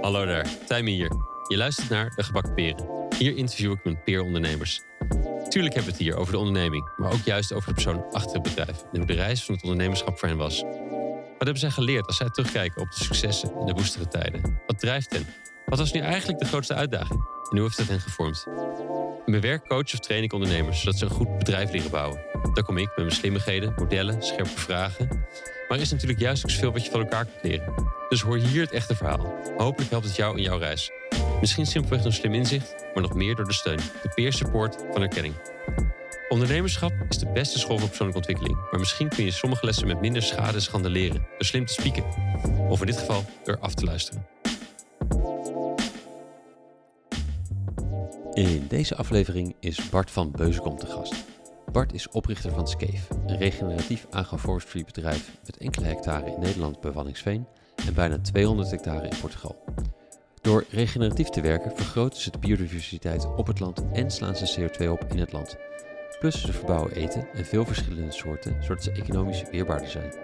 Hallo daar, Tijmen hier. Je luistert naar De Gebakken Peren. Hier interview ik mijn peerondernemers. Tuurlijk hebben we het hier over de onderneming, maar ook juist over de persoon achter het bedrijf en hoe de reis van het ondernemerschap voor hen was. Wat hebben zij geleerd als zij terugkijken op de successen en de woestere tijden? Wat drijft hen? Wat was nu eigenlijk de grootste uitdaging? En hoe heeft het hen gevormd? In mijn werk coach of train ik ondernemers zodat ze een goed bedrijf leren bouwen. Daar kom ik met mijn slimmigheden, modellen, scherpe vragen. Maar er is natuurlijk juist ook zoveel wat je van elkaar kunt leren. Dus hoor hier het echte verhaal. Hopelijk helpt het jou in jouw reis. Misschien simpelweg door slim inzicht, maar nog meer door de steun, de peer support van erkenning. Ondernemerschap is de beste school voor persoonlijke ontwikkeling. Maar misschien kun je sommige lessen met minder schade en schande leren. Door slim te spieken. Of in dit geval door af te luisteren. In deze aflevering is Bart van Beuzenkom te gast. Bart is oprichter van Scave, een regeneratief agroforestry bedrijf met enkele hectare in Nederland bij Wanningsveen en bijna 200 hectare in Portugal. Door regeneratief te werken vergroten ze de biodiversiteit op het land en slaan ze CO2 op in het land. Plus ze verbouwen eten en veel verschillende soorten, zodat ze economisch weerbaarder zijn.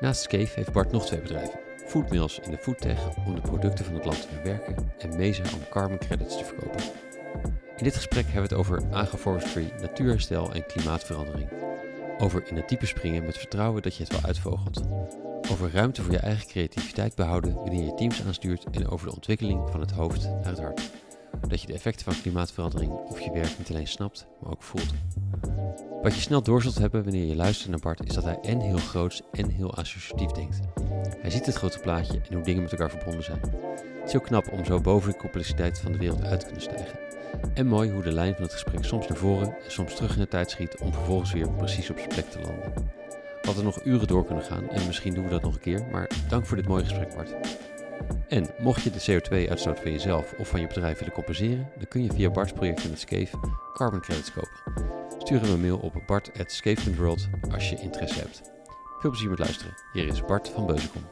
Naast Scave heeft Bart nog twee bedrijven. Foodmills in de foodtech om de producten van het land te verwerken en Mesa om carbon credits te verkopen. In dit gesprek hebben we het over agroforestry, natuurherstel en klimaatverandering. Over in het diepe springen met vertrouwen dat je het wel uitvogelt. Over ruimte voor je eigen creativiteit behouden wanneer je teams aanstuurt en over de ontwikkeling van het hoofd naar het hart. Dat je de effecten van klimaatverandering of je werk niet alleen snapt, maar ook voelt. Wat je snel door zult hebben wanneer je luistert naar Bart is dat hij en heel groots en heel associatief denkt. Hij ziet het grote plaatje en hoe dingen met elkaar verbonden zijn. Het is heel knap om zo boven de complexiteit van de wereld uit te kunnen stijgen. En mooi hoe de lijn van het gesprek soms naar voren en soms terug in de tijd schiet om vervolgens weer precies op zijn plek te landen. We hadden nog uren door kunnen gaan en misschien doen we dat nog een keer, maar dank voor dit mooie gesprek Bart. En mocht je de CO2-uitstoot van jezelf of van je bedrijf willen compenseren, dan kun je via Bart's project met Scave carbon credits kopen. Stuur hem een mail op bart.scave.world als je interesse hebt. Veel plezier met luisteren. Hier is Bart van Beuzenkom.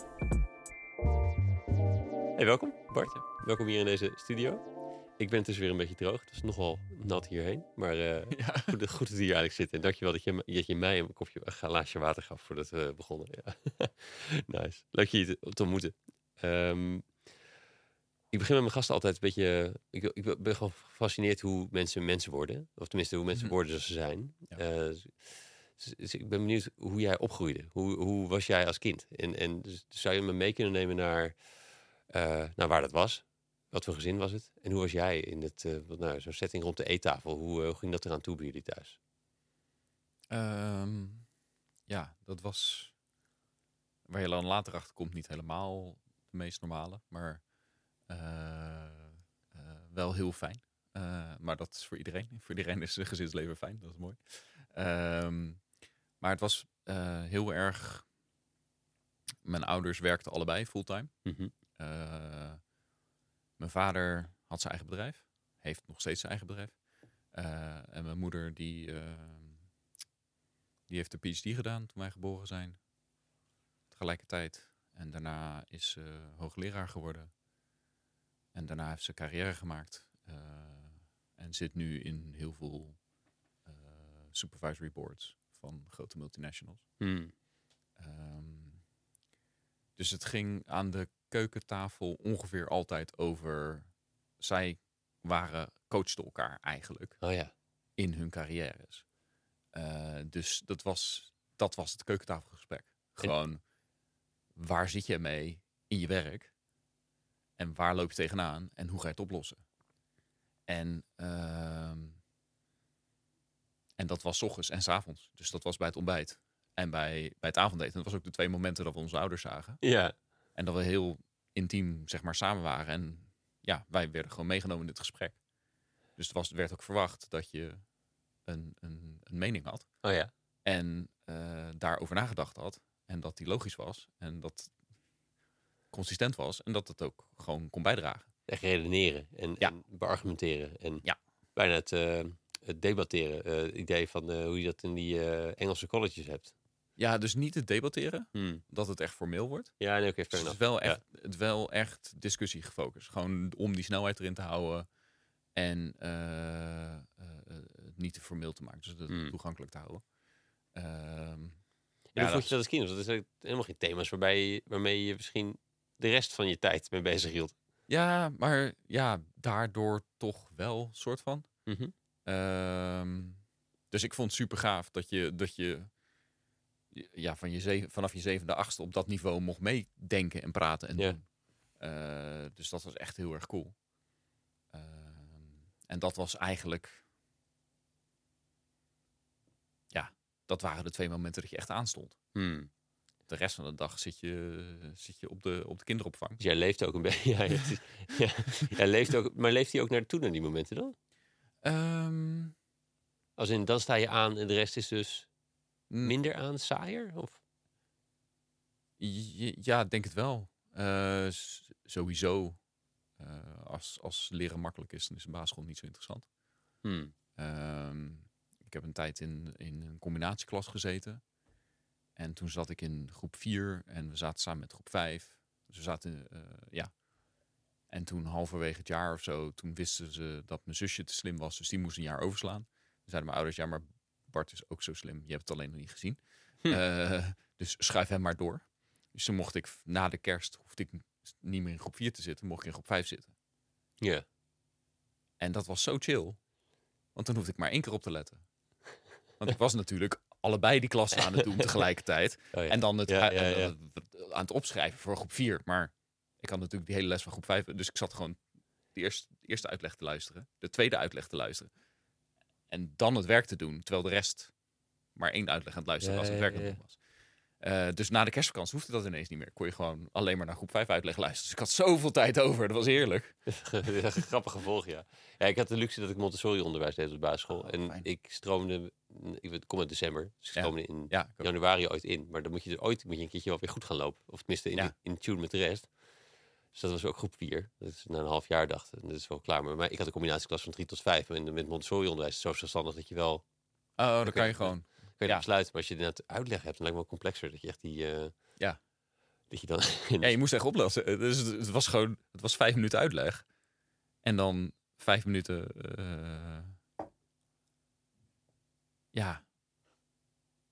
Hey, welkom Bart. Welkom hier in deze studio. Ik ben dus weer een beetje droog. Het is nogal nat hierheen. Maar uh, ja. goed, goed dat je hier eigenlijk zit. En dankjewel dat je, dat je mij een kopje een glaasje water gaf voordat we begonnen. Ja. nice. Leuk je te, te ontmoeten. Um, ik begin met mijn gasten altijd een beetje. Ik, ik ben gewoon gefascineerd hoe mensen mensen worden. Of tenminste, hoe mensen mm worden zoals ze zijn. Ja. Uh, dus, ik ben benieuwd hoe jij opgroeide. Hoe, hoe was jij als kind? En, en dus, zou je me mee kunnen nemen naar, uh, naar waar dat was? Wat voor gezin was het? En hoe was jij in het, uh, nou, zo'n setting rond de eettafel? Hoe, hoe, ging dat eraan toe bij jullie thuis? Um, ja, dat was waar je dan later achter komt niet helemaal de meest normale, maar uh, wel heel fijn. maar dat is voor iedereen. Voor iedereen is gezinsleven fijn, dat is mooi. Um, maar het was heel erg. Mijn ouders werkten allebei fulltime. Mm -hmm. Mijn vader had zijn eigen bedrijf. Heeft nog steeds zijn eigen bedrijf. Uh, en mijn moeder die, uh, die heeft de PhD gedaan toen wij geboren zijn. Tegelijkertijd. En daarna is ze hoogleraar geworden. En daarna heeft ze carrière gemaakt. Uh, en zit nu in heel veel supervisory boards van grote multinationals. Hmm. Um, dus het ging aan de keukentafel ongeveer altijd over. Zij waren, coachten elkaar eigenlijk. Oh ja. In hun carrières. Uh, dus dat was, dat was het keukentafelgesprek. Gewoon, waar zit je mee in je werk? En waar loop je tegenaan? En hoe ga je het oplossen? En, uh, en dat was s ochtends en s avonds. Dus dat was bij het ontbijt en bij, bij het avondeten. Dat was ook de twee momenten dat we onze ouders zagen. Ja. En dat we heel intiem zeg maar samen waren. En ja, wij werden gewoon meegenomen in dit gesprek. Dus het was, werd ook verwacht dat je een, een, een mening had. Oh ja. En uh, daarover nagedacht had. En dat die logisch was. En dat consistent was. En dat het ook gewoon kon bijdragen. Echt redeneren en, ja. en beargumenteren. En ja. bijna het, uh, het debatteren. Uh, het idee van hoe je dat in die Engelse colleges hebt. Ja, dus niet het debatteren, hmm. dat het echt formeel wordt. Ja, nee, oké, okay, dus het is wel echt, het wel echt discussie gefocust. Gewoon om die snelheid erin te houden en uh, uh, niet te formeel te maken, dus het hmm. toegankelijk te houden. Um, hoe dat vond je dat als kind? Dat is helemaal geen thema's waarbij je, waarmee je misschien de rest van je tijd mee bezig hield. Ja, maar ja, daardoor toch wel, soort van. Mhm. Ehm, dus ik vond het super gaaf dat je, dat je ja, van je zeven, vanaf je zevende, achtste op dat niveau mocht meedenken en praten en Ja. doen. Eh, dus dat was echt heel erg cool. Ehm, en dat was eigenlijk... Ja, dat waren de twee momenten dat je echt aanstond. Hmm. De rest van de dag zit je, zit je op, de, op de kinderopvang. Dus jij leeft ook een beetje. Ja, ja, leeft ook, maar leeft hij ook naar toe naar die momenten dan? Ehm, Als in, dan sta je aan en de rest is dus minder aan, saaier? Of? Ja, denk het wel. Eh, sowieso. eh, als, als leren makkelijk is, dan is een basisschool niet zo interessant. Hmm. Ehm, ik heb een tijd in, in een combinatieklas gezeten. En toen zat ik in groep 4 en we zaten samen met groep 5. Dus we zaten, eh, ja. En toen halverwege het jaar of zo, toen wisten ze dat mijn zusje te slim was. Dus die moest een jaar overslaan. Toen zeiden mijn ouders, ja, maar Bart is ook zo slim. Je hebt het alleen nog niet gezien. Hm. Eh, dus schuif hem maar door. Dus toen mocht ik na de kerst, hoefde ik niet meer in groep 4 te zitten, mocht ik in groep 5 zitten. Ja. En dat was zo chill. Want dan hoefde ik maar één keer op te letten. Want ik was natuurlijk allebei die klassen aan het doen tegelijkertijd. Oh, ja. En dan het, Ja, ja, ja. aan het opschrijven voor groep 4. Maar ik had natuurlijk die hele les van groep 5. Dus ik zat gewoon de eerste, de eerste uitleg te luisteren. De tweede uitleg te luisteren. En dan het werk te doen. Terwijl de rest maar één uitleg aan het luisteren was. En het werk aan het ja. doen was. Eh, dus na de kerstvakantie hoefde dat ineens niet meer. Kon je gewoon alleen maar naar groep 5 uitleg luisteren. Dus ik had zoveel tijd over. Dat was heerlijk. Grappig gevolg, ja. ja. Ik had de luxe dat ik Montessori-onderwijs deed op de basisschool. Oh, en fijn. ik stroomde, ik kom uit december, dus ik Ja. stroomde in Ja, januari ooit in. Maar dan moet je er ooit moet je een keertje wel weer goed gaan lopen. Of tenminste in, in tune met de rest. Dus dat was ook groep 4. Dat is na een half jaar dacht ik, dat is wel klaar. Maar, maar ik had een combinatieklas van 3 tot 5. En met Montessori-onderwijs is het zo zelfstandig dat je wel Oh, dan kan je gewoon. kan je Ja. besluiten. Maar als je inderdaad uitleg hebt, dan lijkt me wel complexer. Dat je echt die... eh, Ja. Dat je dan... Ja, je moest echt opletten. Eh, Dus het, het was gewoon, het was vijf minuten uitleg. En dan vijf minuten, eh, ja.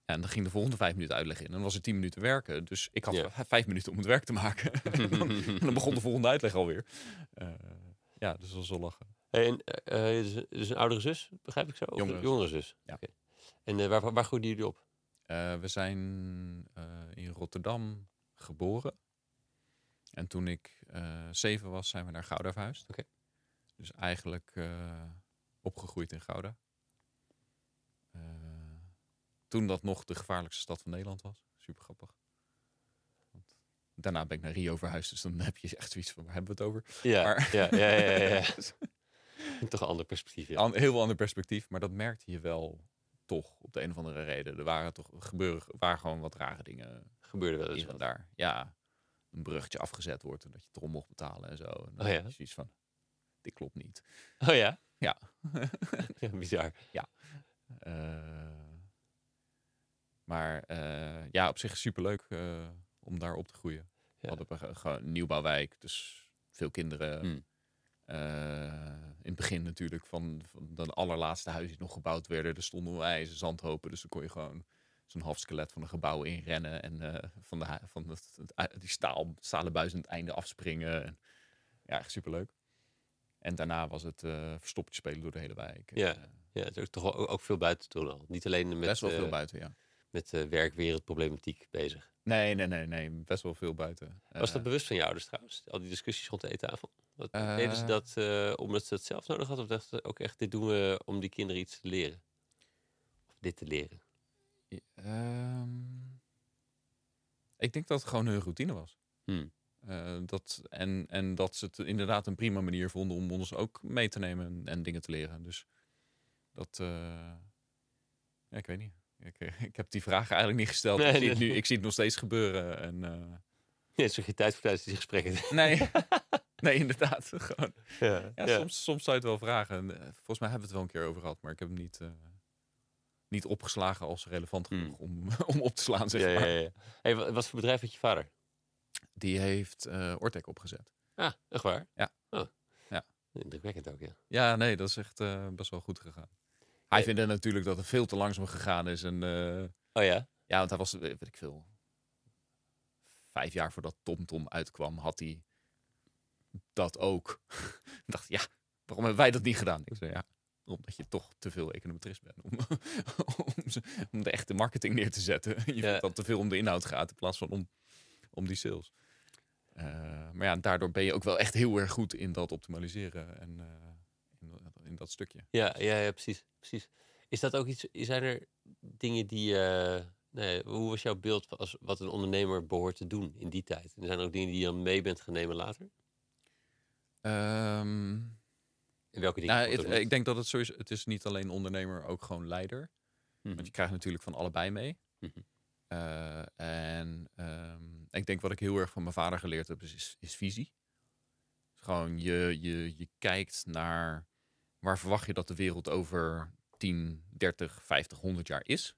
En dan ging de volgende vijf minuten uitleg in. En dan was er tien minuten werken. Dus ik had vijf minuten om het werk te maken. en, dan, en dan begon de volgende uitleg alweer. Eh, ja, dus dat was wel lachen. Hey, en, dus, dus een oudere zus, begrijp ik zo? Of Jongere jongere zus? Ja. En waar, waar groeiden jullie op? We zijn in Rotterdam geboren. En toen ik zeven was, zijn we naar Gouda verhuisd. Dus eigenlijk opgegroeid in Gouda. Toen dat nog de gevaarlijkste stad van Nederland was. Super grappig. Want daarna ben ik naar Rio verhuisd, dus dan heb je echt zoiets van, waar hebben we het over? Ja, Maar- ja, ja, ja, ja, ja. Toch een ander perspectief. Ja. An- heel ander perspectief, maar dat merkte je wel toch op de een of andere reden. Er waren toch gebeuren, waren gewoon wat rare dingen Gebeurde wel eens wat. daar. Ja, een bruggetje afgezet wordt en dat je erom mocht betalen en zo. En dan Oh ja? zoiets van, dit klopt niet. Oh ja? Ja. ja bizar. Eh, maar eh, ja, op zich superleuk eh om daar op te groeien. We hadden gewoon een nieuwbouwwijk, dus veel kinderen. Hmm. Eh, in het begin natuurlijk van, van de allerlaatste huizen die nog gebouwd werden. Er stonden wijze zandhopen, dus dan kon je gewoon zo'n half skelet van een gebouw inrennen en van, de, van het, het ui- die staal, stalen buis aan het einde afspringen. En, ja, echt superleuk. En daarna was het eh verstoppertje spelen door de hele wijk. Ja. Ja, het is ook toch ook veel buiten toen al. Niet alleen met, best wel veel buiten, ja. Met eh, werkwereldproblematiek bezig. Nee, nee, nee, nee, best wel veel buiten. Was dat Eh, bewust van je ouders trouwens? Al die discussies rond de eettafel? Wat, Eh. deden ze dat eh, omdat ze het zelf nodig hadden? Of dachten ze ook echt, dit doen we om die kinderen iets te leren? Of dit te leren? Ehm, ik denk dat het gewoon hun routine was. Hmm. Dat, en, en dat ze het inderdaad een prima manier vonden om ons ook mee te nemen en, en dingen te leren. Dus dat, ja, ik weet niet. Ik, eh, ik heb die vragen eigenlijk niet gesteld. Nee, ik, zie het nu, ik zie het nog steeds gebeuren. En, eh, Ja, is geen tijd voor tijdens die gesprekken. nee, nee, inderdaad. Gewoon, ja, ja, Soms, soms zou je het wel vragen. En, eh, volgens mij hebben we het wel een keer over gehad, maar ik heb hem niet, niet opgeslagen als relevant Hmm. genoeg om, om op te slaan, zeg Ja, maar. ja, ja. Hey, wat voor bedrijf had je vader? Die heeft eh Ortec opgezet. Ah, echt waar? Ja. Oh. Ja. Indrukwekkend ook, ja. Ja, nee, dat is echt best wel goed gegaan. Hij vindt het natuurlijk dat het veel te langzaam gegaan is. En eh, Oh ja? Ja, want hij was, eh, weet ik veel, vijf jaar voordat TomTom uitkwam, had hij dat ook. ik dacht, ja, waarom hebben wij dat niet gedaan? Ik zei, ja, omdat je toch te veel econometrist bent om, om, om de echte marketing neer te zetten. Je Ja. vindt dat te veel om de inhoud gaat in plaats van om, om die sales. Eh, maar ja, daardoor ben je ook wel echt heel erg goed in dat optimaliseren en in, dat- in stukje. Ja, ja, ja precies, precies. Is dat ook iets, zijn er dingen die, eh, nee, hoe was jouw beeld van als, wat een ondernemer behoort te doen in die tijd? En zijn er ook dingen die je dan mee bent gaan nemen later? Ehm, En welke dingen? nou, het- ik denk dat het sowieso, het is niet alleen ondernemer, ook gewoon leider. Mhm. Want je krijgt natuurlijk van allebei mee. Mhm. Eh, en ehm, ik denk wat ik heel erg van mijn vader geleerd heb, is, is, is visie. Gewoon je, je, je kijkt naar waar verwacht je dat de wereld over 10, 30, 50, 100 jaar is.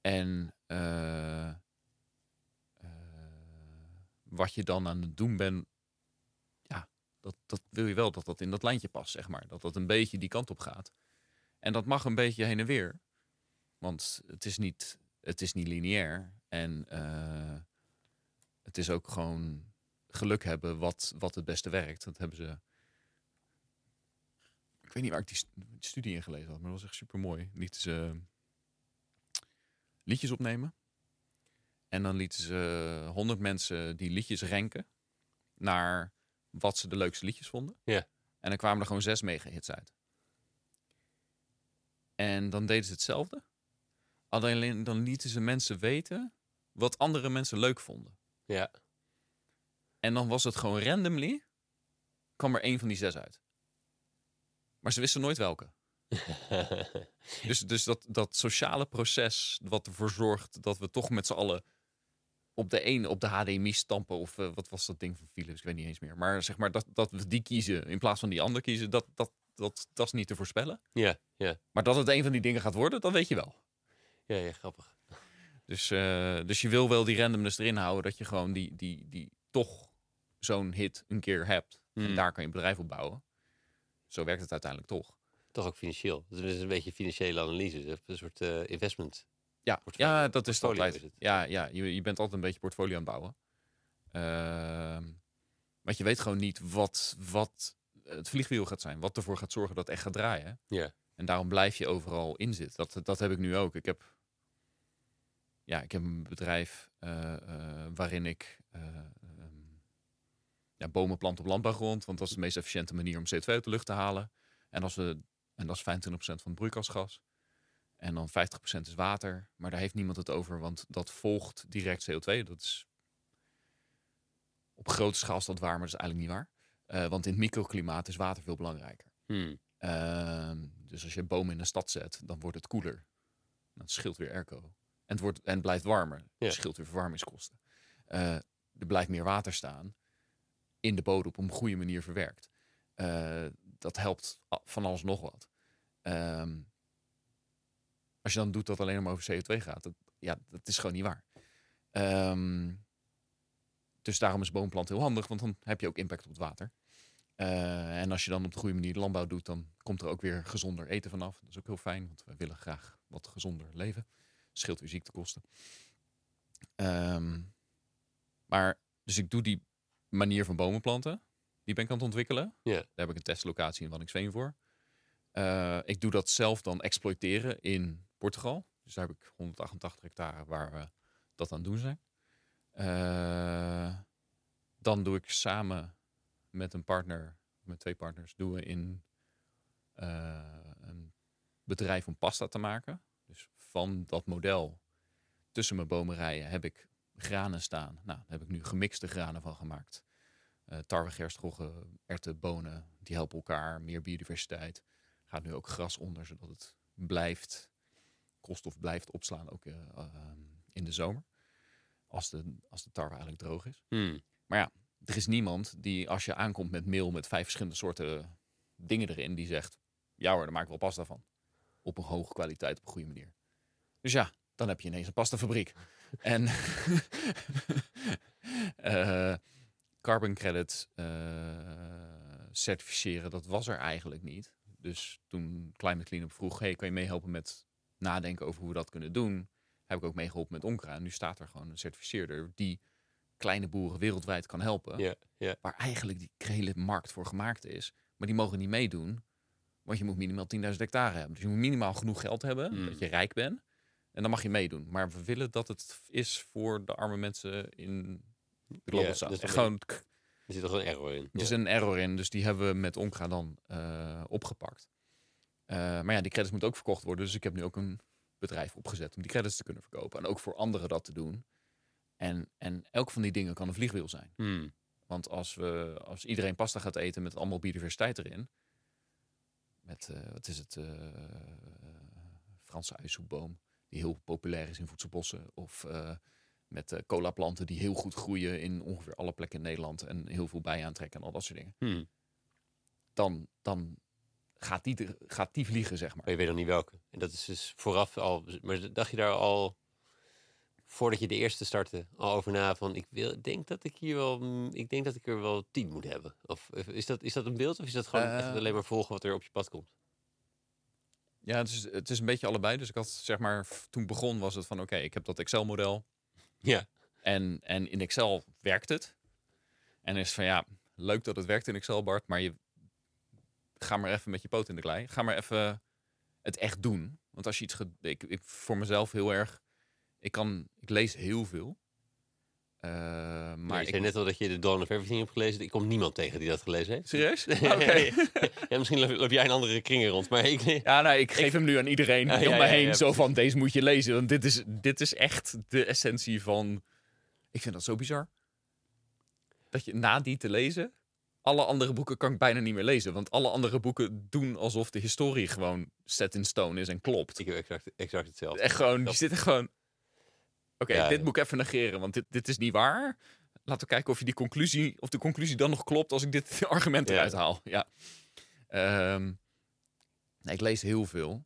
En eh, eh, wat je dan aan het doen bent, ja, dat, dat wil je wel dat dat in dat lijntje past, zeg maar. Dat dat een beetje die kant op gaat. En dat mag een beetje heen en weer. Want het is niet, het is niet lineair. En eh, het is ook gewoon geluk hebben wat, wat het beste werkt. Dat hebben ze. Ik weet niet waar ik die st- die studie in gelezen had, maar dat was echt super mooi. Lieten ze liedjes opnemen. En dan lieten ze honderd mensen die liedjes renken naar wat ze de leukste liedjes vonden. Ja. En dan kwamen er gewoon zes mega-hits uit. En dan deden ze hetzelfde. Alleen dan lieten ze mensen weten wat andere mensen leuk vonden. Ja, En dan was het gewoon randomly, kwam er één van die zes uit. Maar ze wisten nooit welke. Dus, dus dat, dat sociale proces wat ervoor zorgt dat we toch met z'n allen op de een op de HDMI stampen. Of eh, wat was dat ding van Philips? Ik weet niet eens meer. Maar zeg maar dat, dat we die kiezen in plaats van die ander kiezen, dat, dat, dat, dat is niet te voorspellen. ja, ja, Maar dat het een van die dingen gaat worden, dat weet je wel. ja, ja, grappig. Dus, eh, dus je wil wel die randomness erin houden, dat je gewoon die, die, die toch zo'n hit een keer hebt. En Hmm. daar kan je bedrijf op bouwen. Zo werkt het uiteindelijk toch. Toch ook financieel. Het is een beetje financiële analyse, dus een soort eh, investment. Ja, Portfolio- ja dat is altijd. is het. Ja, ja je, je bent altijd een beetje portfolio aan het bouwen. Ehm, want je weet gewoon niet wat, wat het vliegwiel gaat zijn. Wat ervoor gaat zorgen dat het echt gaat draaien. Ja. En daarom blijf je overal in zitten. Dat, dat heb ik nu ook. Ik heb, ja, ik heb een bedrijf eh, eh, waarin ik ja, bomen plant op landbouwgrond. Want dat is de meest efficiënte manier om CO2 uit de lucht te halen. En, als we, en dat is 25% van het broeikasgas. En dan 50% is water. Maar daar heeft niemand het over, want dat volgt direct CO2. Dat is op grote schaal is dat waar, maar dat is eigenlijk niet waar. Eh, want in het microklimaat is water veel belangrijker. Hmm. Ehm, dus als je bomen in een stad zet, dan wordt het koeler. Dat scheelt weer airco. En het, wordt, en het blijft warmer. Ja. Dat scheelt weer verwarmingskosten. Eh, er blijft meer water staan in de bodem op een goede manier verwerkt. Eh, dat helpt van alles nog wat. Ehm, als je dan doet dat alleen maar over CO2 gaat, dat, ja, dat is gewoon niet waar. Ehm, dus daarom is boomplant heel handig, want dan heb je ook impact op het water. Eh, en als je dan op de goede manier de landbouw doet, dan komt er ook weer gezonder eten vanaf. Dat is ook heel fijn, want we willen graag wat gezonder leven. Scheelt weer ziektekosten. Ehm, maar, dus ik doe die manier van bomen planten. Die ben ik aan het ontwikkelen. Ja. Daar heb ik een testlocatie in Wanningsveen voor. Eh, ik doe dat zelf dan exploiteren in Portugal. Dus daar heb ik 188 hectare waar we dat aan doen zijn. Eh, dan doe ik samen met een partner, met twee partners, doen we in eh, een bedrijf om pasta te maken. Dus van dat model tussen mijn bomerijen heb ik granen staan. Nou, daar heb ik nu gemixte granen van gemaakt. Eh tarwe, gerst, rogge, erwten, bonen, die helpen elkaar, meer biodiversiteit. Gaat nu ook gras onder, zodat het blijft, koolstof blijft opslaan, ook eh, eh, in de zomer. Als de, als de tarwe eigenlijk droog is. Hmm. Er is niemand die als je aankomt met meel met vijf verschillende soorten dingen erin, die zegt, ja hoor, daar maak ik wel pasta van. Op een hoge kwaliteit, op een goede manier. Dus ja, dan heb je ineens een pastafabriek. En eh, carbon credit eh, certificeren, dat was er eigenlijk niet. Dus toen Climate Cleanup vroeg, hey, kan je meehelpen met nadenken over hoe we dat kunnen doen? heb ik ook meegeholpen met Onkra. En nu staat er gewoon een certificeerder die kleine boeren wereldwijd kan helpen. Waar eigenlijk die hele markt voor gemaakt is. Maar die mogen niet meedoen. Want je moet minimaal 10.000 hectare hebben. Dus je moet minimaal genoeg geld hebben. Mm. Dat je rijk bent. En dan mag je meedoen. Maar we willen dat het is voor de arme mensen in de Global Ja, South. dus gewoon, Er zit toch een error in. er is Ja. een error in. Dus die hebben we met Onkra dan eh, opgepakt. Eh, maar ja, die credits moeten ook verkocht worden. Dus ik heb nu ook een bedrijf opgezet om die credits te kunnen verkopen. En ook voor anderen dat te doen. En, en elk van die dingen kan een vliegwiel zijn. Hmm. Want als, we, als iedereen pasta gaat eten met allemaal biodiversiteit erin. Met, eh, wat is het, Franse uisoepboom, die heel populair is in voedselbossen. Of eh, met eh colaplanten die heel goed groeien in ongeveer alle plekken in Nederland. En heel veel bij aantrekken en al dat soort dingen. Hmm. Dan, dan gaat, die, gaat die vliegen, zeg maar. Maar je weet nog niet welke. En dat is dus vooraf al. Maar dacht je daar al. Voordat je de eerste startte, al over na van ik wil, denk dat ik hier wel, ik denk dat ik er wel tien moet hebben. Of is dat, is dat een beeld of is dat gewoon echt Eh. alleen maar volgen wat er op je pad komt? Ja, het is, het is een beetje allebei. Dus ik had zeg maar, toen begon was het van oké, ik heb dat Excel-model. Ja. En, en in Excel werkt het. En is van ja, leuk dat het werkt in Excel, Bart, maar je ga maar even met je poot in de klei. Ga maar even het echt doen. Want als je iets. Ik, ik voor mezelf heel erg. Ik kan. Ik lees heel veel. Eh, Maar ik, zei net al dat je de Dawn of Everything hebt gelezen. Ik kom niemand tegen die dat gelezen heeft. Serieus? Oké. ja, misschien loop, jij in andere kringen rond. Maar ik, Ja, nou, ik geef hem nu aan iedereen Ja, om ja, me heen. ja, zo van, deze moet je lezen. Want dit is, dit is echt de essentie van... Ik vind dat zo bizar. Dat je na die te lezen... Alle andere boeken kan ik bijna niet meer lezen. Want alle andere boeken doen alsof de historie gewoon set in stone is en klopt. ik heb exact, exact hetzelfde. Echt gewoon, die zitten gewoon... Oké, Ja, dit moet ik even negeren, want dit, dit is niet waar. Laten we kijken of, je die conclusie, of de conclusie dan nog klopt als ik dit argument eruit haal. Ja. Ehm, nee, ik lees heel veel.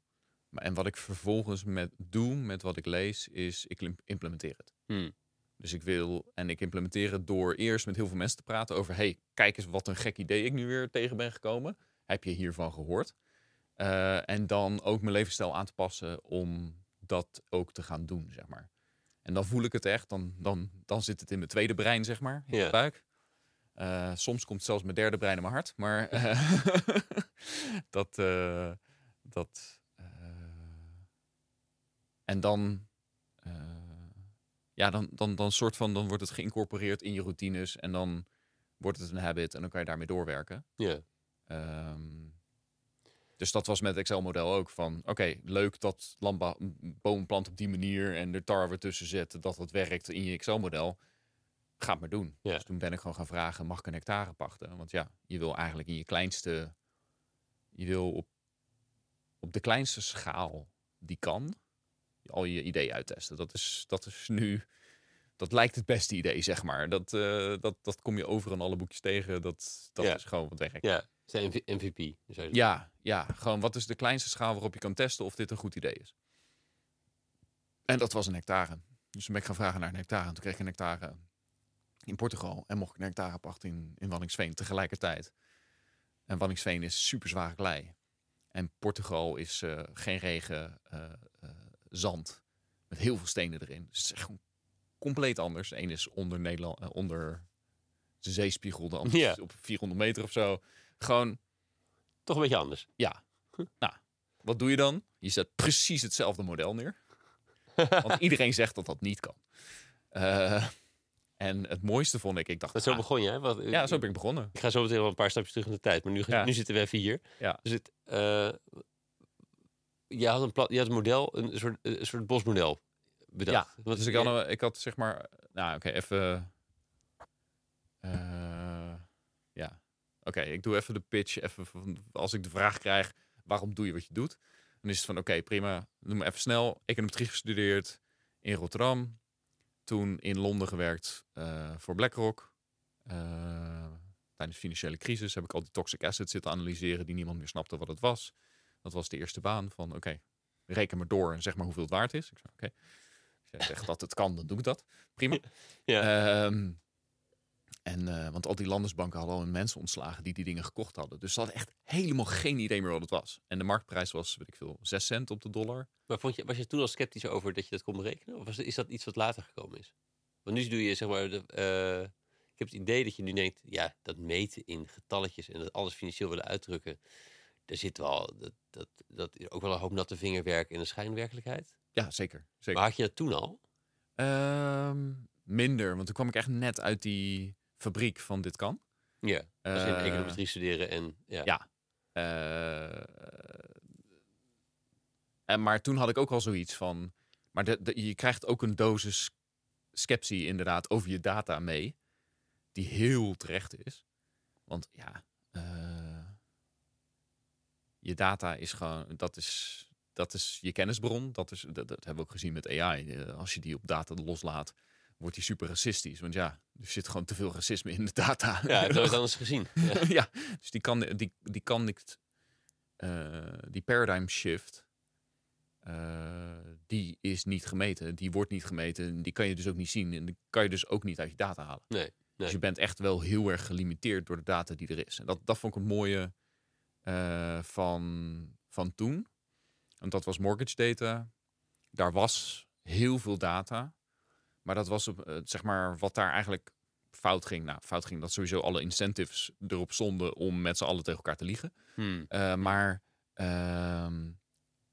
Maar, en wat ik vervolgens met, doe met wat ik lees, is ik im- implementeer het. Hmm. Dus ik wil, en ik implementeer het door eerst met heel veel mensen te praten over: hey, kijk eens wat een gek idee ik nu weer tegen ben gekomen. Heb je hiervan gehoord? Eh, en dan ook mijn levensstijl aan te passen om dat ook te gaan doen, zeg maar. En dan voel ik het echt, dan, dan, dan zit het in mijn tweede brein, zeg maar, in Ja. de buik. Eh, soms komt zelfs mijn derde brein in mijn hart, maar eh, dat, eh, dat, en dan, ja, dan, dan, dan soort van, dan wordt het geïncorporeerd in je routines en dan wordt het een habit en dan kan je daarmee doorwerken. Ja. Ehm, dus dat was met het Excel-model ook van, oké, leuk dat landbouw, op die manier en er tarwe tussen zetten, dat dat werkt in je Excel-model. Ga het maar doen. Ja. Dus toen ben ik gewoon gaan vragen, mag ik een hectare pachten? Want ja, je wil eigenlijk in je kleinste, je wil op, op de kleinste schaal die kan, al je idee uittesten. Dat is, dat is nu, dat lijkt het beste idee, zeg maar. Dat, eh, dat, dat kom je over in alle boekjes tegen. Dat, dat Ja. is gewoon wat werkt. Ja, zijn MV- MVP. Ja, ja, gewoon wat is de kleinste schaal waarop je kan testen of dit een goed idee is. En dat was een hectare. Dus toen ben ik gaan vragen naar een hectare. En toen kreeg ik een hectare in Portugal. En mocht ik een hectare pachten in, in Wanningsveen tegelijkertijd. En Wanningsveen is super zware klei. En Portugal is eh, geen regen, eh, eh, zand. Met heel veel stenen erin. Dus het is echt compleet anders. De een is onder Nederland, onder de zeespiegel. De ander Ja. is op 400 meter of zo. Gewoon Toch een beetje anders. ja. Nou, wat doe je dan? Je zet precies hetzelfde model neer. Want iedereen zegt dat dat niet kan. Eh, en het mooiste vond ik, ik dacht, Dat zo ah, begon je, hè? Wat, ja, zo ben ik begonnen. Ik ga zo meteen wel een paar stapjes terug in de tijd. Maar nu, Ja. nu zitten we even hier. Ja. Dus het, eh, je, had een pla- je had een model, een soort, een soort bosmodel bedacht. Ja, Wat- dus ik had, een- ik had zeg maar, nou oké, even, eh, oké, ik doe even de pitch, even van, als ik de vraag krijg, waarom doe je wat je doet? Dan is het van, oké, prima, doe me even snel. Econometrie gestudeerd in Rotterdam, toen in Londen gewerkt eh, voor BlackRock. Eh, tijdens de financiële crisis heb ik al die toxic assets zitten analyseren die niemand meer snapte wat het was. Dat was de eerste baan van, oké, reken maar door en zeg maar hoeveel het waard is. Ik zei, oké. Als jij zegt dat het kan, dan doe ik dat. Prima. Ja. Ehm, En, eh, want al die landersbanken hadden al hun mensen ontslagen die die dingen gekocht hadden. Dus ze hadden echt helemaal geen idee meer wat het was. En de marktprijs was, weet ik veel, 6 cent op de dollar. Maar vond je, was je toen al sceptisch over dat je dat kon berekenen? Of was, is dat iets wat later gekomen is? Want nu doe je zeg maar. De, eh, ik heb het idee dat je nu denkt, ja, dat meten in getalletjes en dat alles financieel willen uitdrukken. Daar zit wel, dat, dat, dat is ook wel een hoop natte vingerwerk in de schijnwerkelijkheid. Ja, zeker. zeker. Maar had je dat toen al? Ehm, minder, want toen kwam ik echt net uit die fabriek van dit kan. Ja, als je in Eh, econometrie studeren en ja. ja. Eh, en, maar toen had ik ook al zoiets van. Maar de, de- je krijgt ook een dosis sceptie inderdaad over je data mee. Die heel terecht is. Want ja, eh, je data is gewoon. Dat is, dat is je kennisbron. Dat, is, dat, dat hebben we ook gezien met AI. Als je die op data loslaat, wordt die super racistisch. Want ja, er zit gewoon te veel racisme in de data. Ja, je nooit anders gezien. Ja. ja, dus die kan, die, die kan niet, eh, die paradigm shift, eh, die is niet gemeten. Die wordt niet gemeten. Die kan je dus ook niet zien. En die kan je dus ook niet uit je data halen. Nee, nee. Dus je bent echt wel heel erg gelimiteerd door de data die er is. En dat, dat vond ik het mooie eh, van, van toen. Want dat was mortgage data. Daar was heel veel data. Maar dat was op, eh, zeg maar wat daar eigenlijk fout ging. Nou, fout ging dat sowieso alle incentives erop stonden om met z'n allen tegen elkaar te liegen. Hmm. Eh, maar ehm,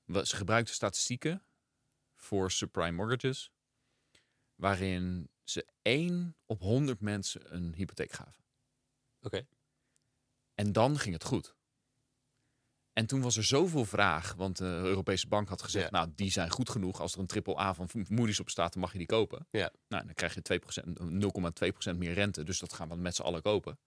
ze gebruikten statistieken voor subprime mortgages, waarin ze 1 op 100 mensen een hypotheek gaven. Oké. En dan ging het goed. En toen was er zoveel vraag, want de Europese Bank had gezegd, Ja. nou, die zijn goed genoeg. Als er een triple A van Moody's op staat, dan mag je die kopen. Ja. Nou, dan krijg je 2%, 0,2% meer rente, dus dat gaan we met z'n allen kopen.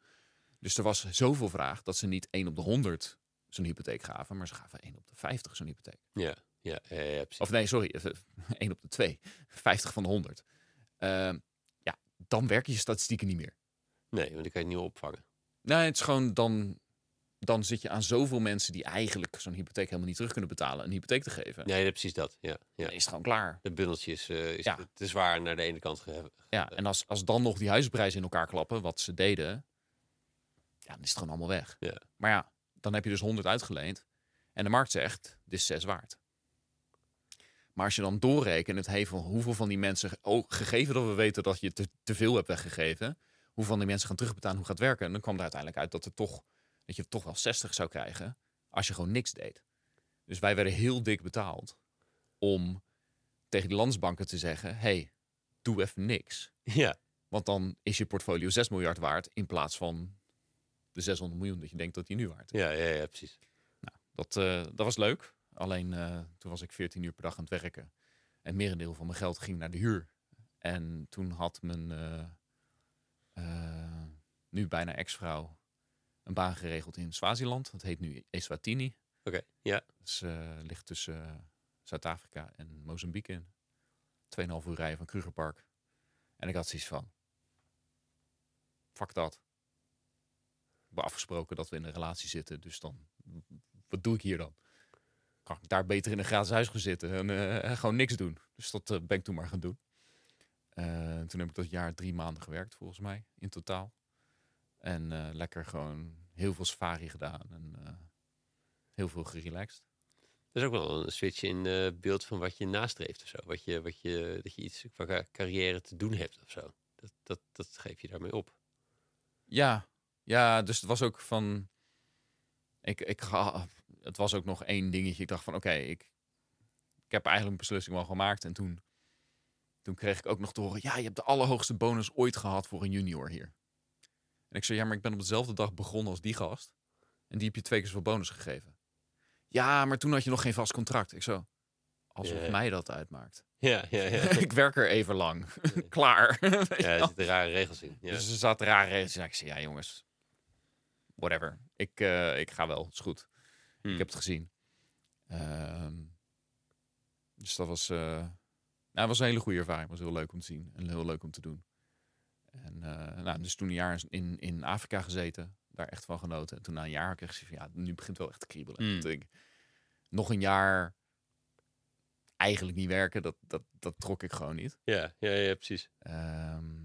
Dus er was zoveel vraag dat ze niet 1 op de 100 zo'n hypotheek gaven, maar ze gaven 1 op de 50 zo'n hypotheek. Ja, ja, ja. Of nee, sorry, 1 op de 2. 50 van de 100. Ehm, ja, dan werken je statistieken niet meer. Nee, want die kan je niet meer opvangen. Nee, het is gewoon dan, dan zit je aan zoveel mensen die eigenlijk zo'n hypotheek helemaal niet terug kunnen betalen, een hypotheek te geven. Nee, precies dat. Ja, ja. Dan is het gewoon klaar. De bundeltje is, eh, is Ja. te- zwaar naar de ene kant. Ja, en als, als dan nog die huizenprijzen in elkaar klappen, wat ze deden, ja, dan is het gewoon allemaal weg. Ja. Maar ja, dan heb je dus 100 uitgeleend en de markt zegt, dit is 6 waard. Maar als je dan doorrekent, het heeft van hoeveel van die mensen, ook gegeven dat we weten dat je te, te veel hebt weggegeven, hoeveel van die mensen gaan terugbetalen, hoe gaat het werken? En dan kwam er uiteindelijk uit dat, er toch, dat je toch wel 60 zou krijgen als je gewoon niks deed. Dus wij werden heel dik betaald om tegen de landsbanken te zeggen, hey, doe even niks. Ja, Want dan is je portfolio 6 miljard waard in plaats van de 600 miljoen dat je denkt dat die nu waard is. ja, ja, ja precies. Dat, eh, dat was leuk. Alleen eh, toen was ik 14 uur per dag aan het werken. En merendeel van mijn geld ging naar de huur. En toen had mijn eh, nu bijna ex-vrouw een baan geregeld in Swaziland. Dat heet nu Eswatini. Oké, ja. Dat eh, ligt tussen eh, Zuid-Afrika en Mozambique in. 2,5 uur rijden van Krugerpark. En ik had zoiets van... Fuck dat. We hebben afgesproken dat we in een relatie zitten. Dus dan... Wat doe ik hier dan? Kan ik daar beter in een gratis huis gaan zitten en eh, gewoon niks doen. Dus dat ben ik toen maar gaan doen. Toen heb ik dat jaar drie maanden gewerkt, volgens mij, in totaal. En eh, lekker gewoon heel veel safari gedaan. En eh, heel veel gerelaxed. Dat is ook wel een switch in eh, beeld van wat je nastreeft of zo. Wat je, wat je, dat je iets qua ca- carrière te doen hebt of zo. Dat, dat, dat geef je daarmee op. Ja, ja, dus het was ook van. Ik, ik ga, het was ook nog één dingetje. Ik dacht van oké, ik, ik heb eigenlijk een beslissing wel gemaakt. En toen, toen kreeg ik ook nog te horen: ja, je hebt de allerhoogste bonus ooit gehad voor een junior hier. En ik zei: ja, maar ik ben op dezelfde dag begonnen als die gast. En die heb je twee keer zoveel bonus gegeven. Ja, maar toen had je nog geen vast contract. Ik zo, alsof Ja. mij dat uitmaakt. Ja, ja, ja. ik werk er even lang. Klaar. Ja, er zitten rare regels in. Ja. Dus er zaten rare regels. in. Ik zei, ja jongens, whatever. Ik, eh, ik ga wel, is goed. Hmm. Ik heb het gezien. Ehm, dus dat was, eh, nou, het was een hele goede ervaring. Het was heel leuk om te zien en heel leuk om te doen. En eh, nou, dus toen een jaar in, in Afrika gezeten, daar echt van genoten. En toen na een jaar kreeg ik van, ja, nu begint het wel echt te kriebelen. Toen ik, nog een jaar eigenlijk niet werken, dat, dat, dat trok ik gewoon niet. Ja, ja, ja, precies. Ehm,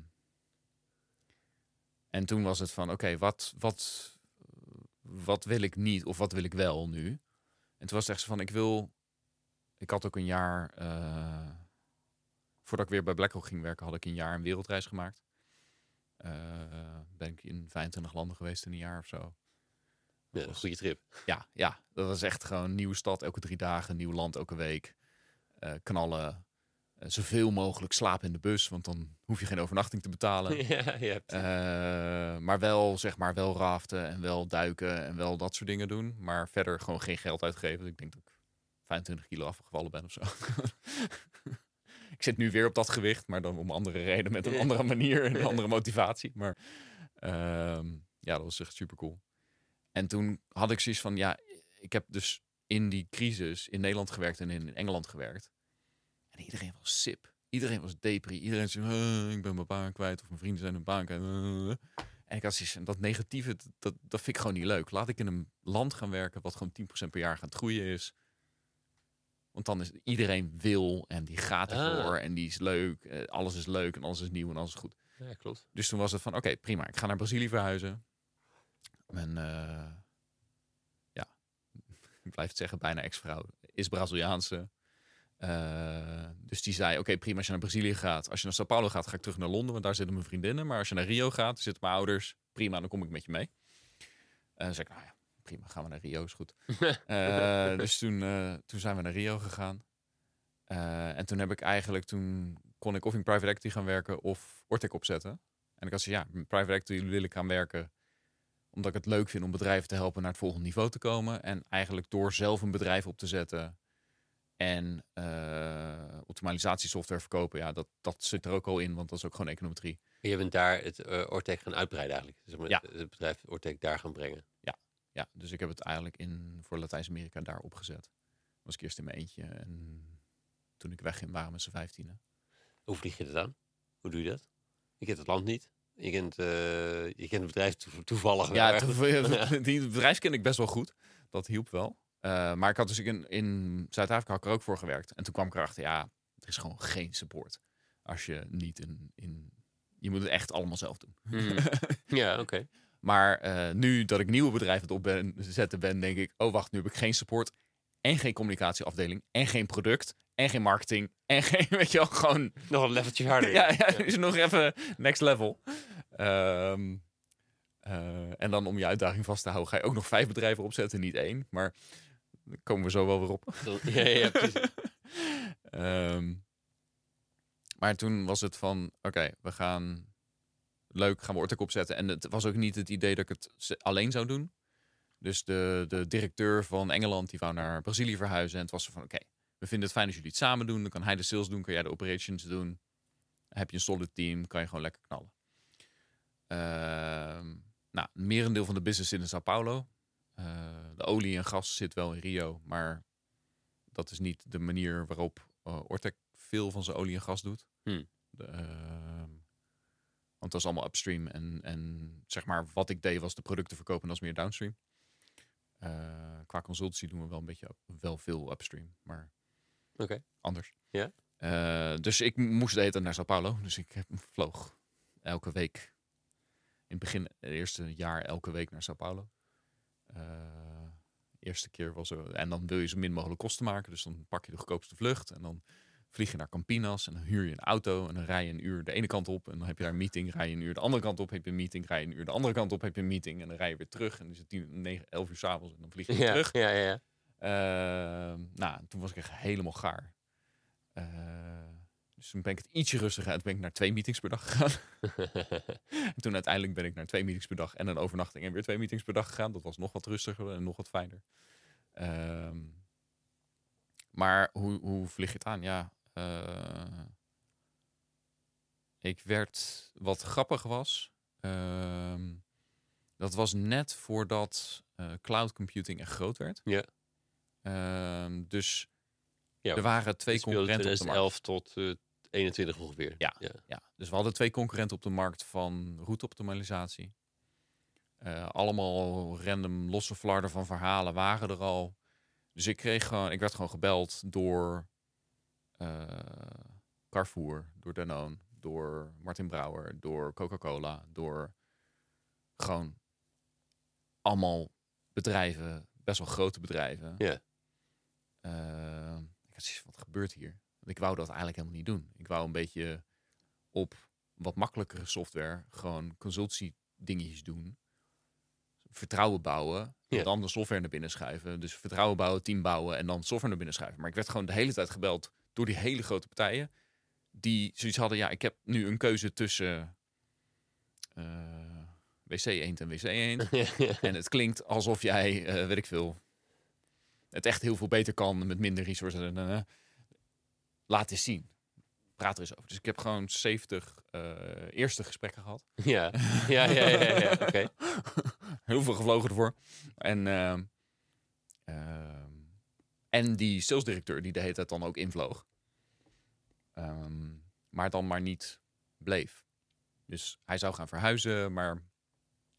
En toen was het van, oké, wat, wat, wat wil ik niet of wat wil ik wel nu? En toen was het echt zo van, ik wil... Ik had ook een jaar... eh, voordat ik weer bij BlackRock ging werken, had ik een jaar een wereldreis gemaakt. Eh, ben ik in 25 landen geweest in een jaar of zo. Ja, een goede trip. Ja, ja, dat was echt gewoon een nieuwe stad elke drie dagen, een nieuw land elke week. Eh, knallen, eh, zoveel mogelijk slapen in de bus, want dan hoef je geen overnachting te betalen. ja, je hebt... Maar wel, zeg maar, wel raften en wel duiken en wel dat soort dingen doen. Maar verder gewoon geen geld uitgeven. Ik denk dat ik 25 kilo afgevallen ben of zo. ik zit nu weer op dat gewicht, maar dan om andere reden, met een andere manier en een andere motivatie. Maar ehm, ja, dat was echt super cool. En toen had ik zoiets van, ja, ik heb dus in die crisis in Nederland gewerkt en in Engeland gewerkt. En iedereen was sip. Iedereen was depri. Iedereen zei, "Eh, ik ben mijn baan kwijt. Of mijn vrienden zijn hun baan kwijt. En ik had zoiets van, dat negatieve, dat, dat, dat vind ik gewoon niet leuk. Laat ik in een land gaan werken wat gewoon 10% per jaar gaat groeien is. Want dan is iedereen wil en die gaat ervoor Ah. en die is leuk. eh, Alles is leuk en alles is nieuw en alles is goed. Ja, klopt. Dus toen was het van, oké, prima. Ik ga naar Brazilië verhuizen. En eh, ja, ik blijf het zeggen, bijna ex-vrouw is Braziliaanse. Eh, dus die zei, oké, prima als je naar Brazilië gaat. Als je naar Sao Paulo gaat, ga ik terug naar Londen, want daar zitten mijn vriendinnen. Maar als je naar Rio gaat, zitten mijn ouders. Prima, dan kom ik met je mee. En dan zei ik, nou ja, prima, gaan we naar Rio, is goed. Eh, dus toen, eh, toen zijn we naar Rio gegaan. Eh, en toen heb ik eigenlijk, toen kon ik of in private equity gaan werken of Ortec opzetten. En ik had ze ja, in private equity wil ik gaan werken omdat ik het leuk vind om bedrijven te helpen naar het volgende niveau te komen. En eigenlijk door zelf een bedrijf op te zetten en optimalisatiesoftware verkopen, ja, dat, dat zit er ook al in, want dat is ook gewoon econometrie. Je bent daar het Ortec gaan uitbreiden eigenlijk. Ja. het, het bedrijf Ortec daar gaan brengen. Ja, dus ik heb het eigenlijk in, voor Latijns-Amerika daar opgezet. Was ik eerst in mijn eentje en toen ik wegging waren we met z'n vijftienen. Hoe vlieg je dat aan? Hoe doe je dat? Je kent het land niet. Je kent, eh, je kent het bedrijf toe- toevallig. Ja, die bedrijf ken ik best wel goed. Dat hielp wel. Eh, maar ik had dus in, in Zuid-Afrika had ik er ook voor gewerkt. En toen kwam ik erachter, ja, er is gewoon geen support. Als je niet in... in je moet het echt allemaal zelf doen. Hmm. Ja, oké. Maar eh, nu dat ik nieuwe bedrijven op ben, zetten ben, denk ik... Oh, wacht, nu heb ik geen support en geen communicatieafdeling en geen product en geen marketing en geen, weet je wel, gewoon... Nog een leveltje harder. Ja, ja, is nog even next level. Ehm, eh, en dan om je uitdaging vast te houden, ga je ook nog vijf bedrijven opzetten, niet één. Maar daar komen we zo wel weer op. Ja, ja, precies. Ehm, maar toen was het van, oké, we gaan leuk, gaan we Ortec opzetten. En het was ook niet het idee dat ik het alleen zou doen. Dus de, de directeur van Engeland, die wou naar Brazilië verhuizen. En het was van, oké, we vinden het fijn als jullie het samen doen. Dan kan hij de sales doen, kan jij de operations doen. Dan heb je een solid team, kan je gewoon lekker knallen. Ehm nou, een merendeel van de business zit in Sao Paulo. Eh, de olie en gas zit wel in Rio, maar dat is niet de manier waarop eh, Ortec veel van zijn olie en gas doet. Hmm. De, ehm, want dat is allemaal upstream. En, en zeg maar, wat ik deed was de producten verkopen, en dat is meer downstream. Eh, qua consultancy doen we wel een beetje wel veel upstream, maar Oké. anders. Ja. Eh, dus ik moest de hele tijd naar Sao Paulo. Dus ik vloog elke week. In het begin, het eerste jaar, elke week naar Sao Paulo. Eh, eerste keer was er. En dan wil je zo min mogelijk kosten maken. Dus dan pak je de goedkoopste vlucht. En dan vlieg je naar Campinas. En dan huur je een auto. En dan rij je een uur de ene kant op. En dan heb je daar een meeting. Rij je een uur de andere kant op. Heb je een meeting. Rij je een uur de andere kant op. Heb je een meeting. En dan rij je weer terug. En dan is het 10, 9, 11 uur s'avonds. En dan vlieg je weer Ja, terug. ja, ja, ja. Ehm, nou, toen was ik echt helemaal gaar. Eh, dus toen ben ik het ietsje rustiger. Toen ben ik naar twee meetings per dag gegaan. en toen uiteindelijk ben ik naar twee meetings per dag en een overnachting en weer twee meetings per dag gegaan. Dat was nog wat rustiger en nog wat fijner. Ehm, maar hoe, hoe vlieg je het aan? Ja, eh, ik werd wat grappig was. ehm, dat was net voordat eh, cloud computing echt groot werd. Ja. Ehm, dus Ja, er waren twee concurrenten markt. 2011 tot eh 21 ongeveer. Ja. ja. Ja, dus we hadden twee concurrenten op de markt van routeoptimalisatie. Eh, allemaal random losse flarden van verhalen waren er al. Dus ik kreeg gewoon, ik werd gewoon gebeld door eh, Carrefour, door Danone, door Martin Brouwer, door Coca-Cola, door gewoon allemaal bedrijven, best wel grote bedrijven. Ja. Eh, ik had zoiets wat gebeurt hier? Want ik wou dat eigenlijk helemaal niet doen. Ik wou een beetje op wat makkelijkere software gewoon consultancy dingetjes doen. Vertrouwen bouwen. En dan de software naar binnen schuiven. Dus vertrouwen bouwen, team bouwen en dan software naar binnen schuiven. Maar ik werd gewoon de hele tijd gebeld door die hele grote partijen. Die zoiets hadden, ja, ik heb nu een keuze tussen eh, WC Eend en WC Eend. En het klinkt alsof jij, eh, weet ik veel, het echt heel veel beter kan met minder resources. En, eh, laat eens zien. Praat er eens over. Dus ik heb gewoon 70 eh, eerste gesprekken gehad. ja, ja, ja, ja, ja. oké. heel veel gevlogen ervoor. En, ehm, en die salesdirecteur die de hele tijd dan ook invloog. Ehm, maar dan maar niet bleef. Dus hij zou gaan verhuizen, maar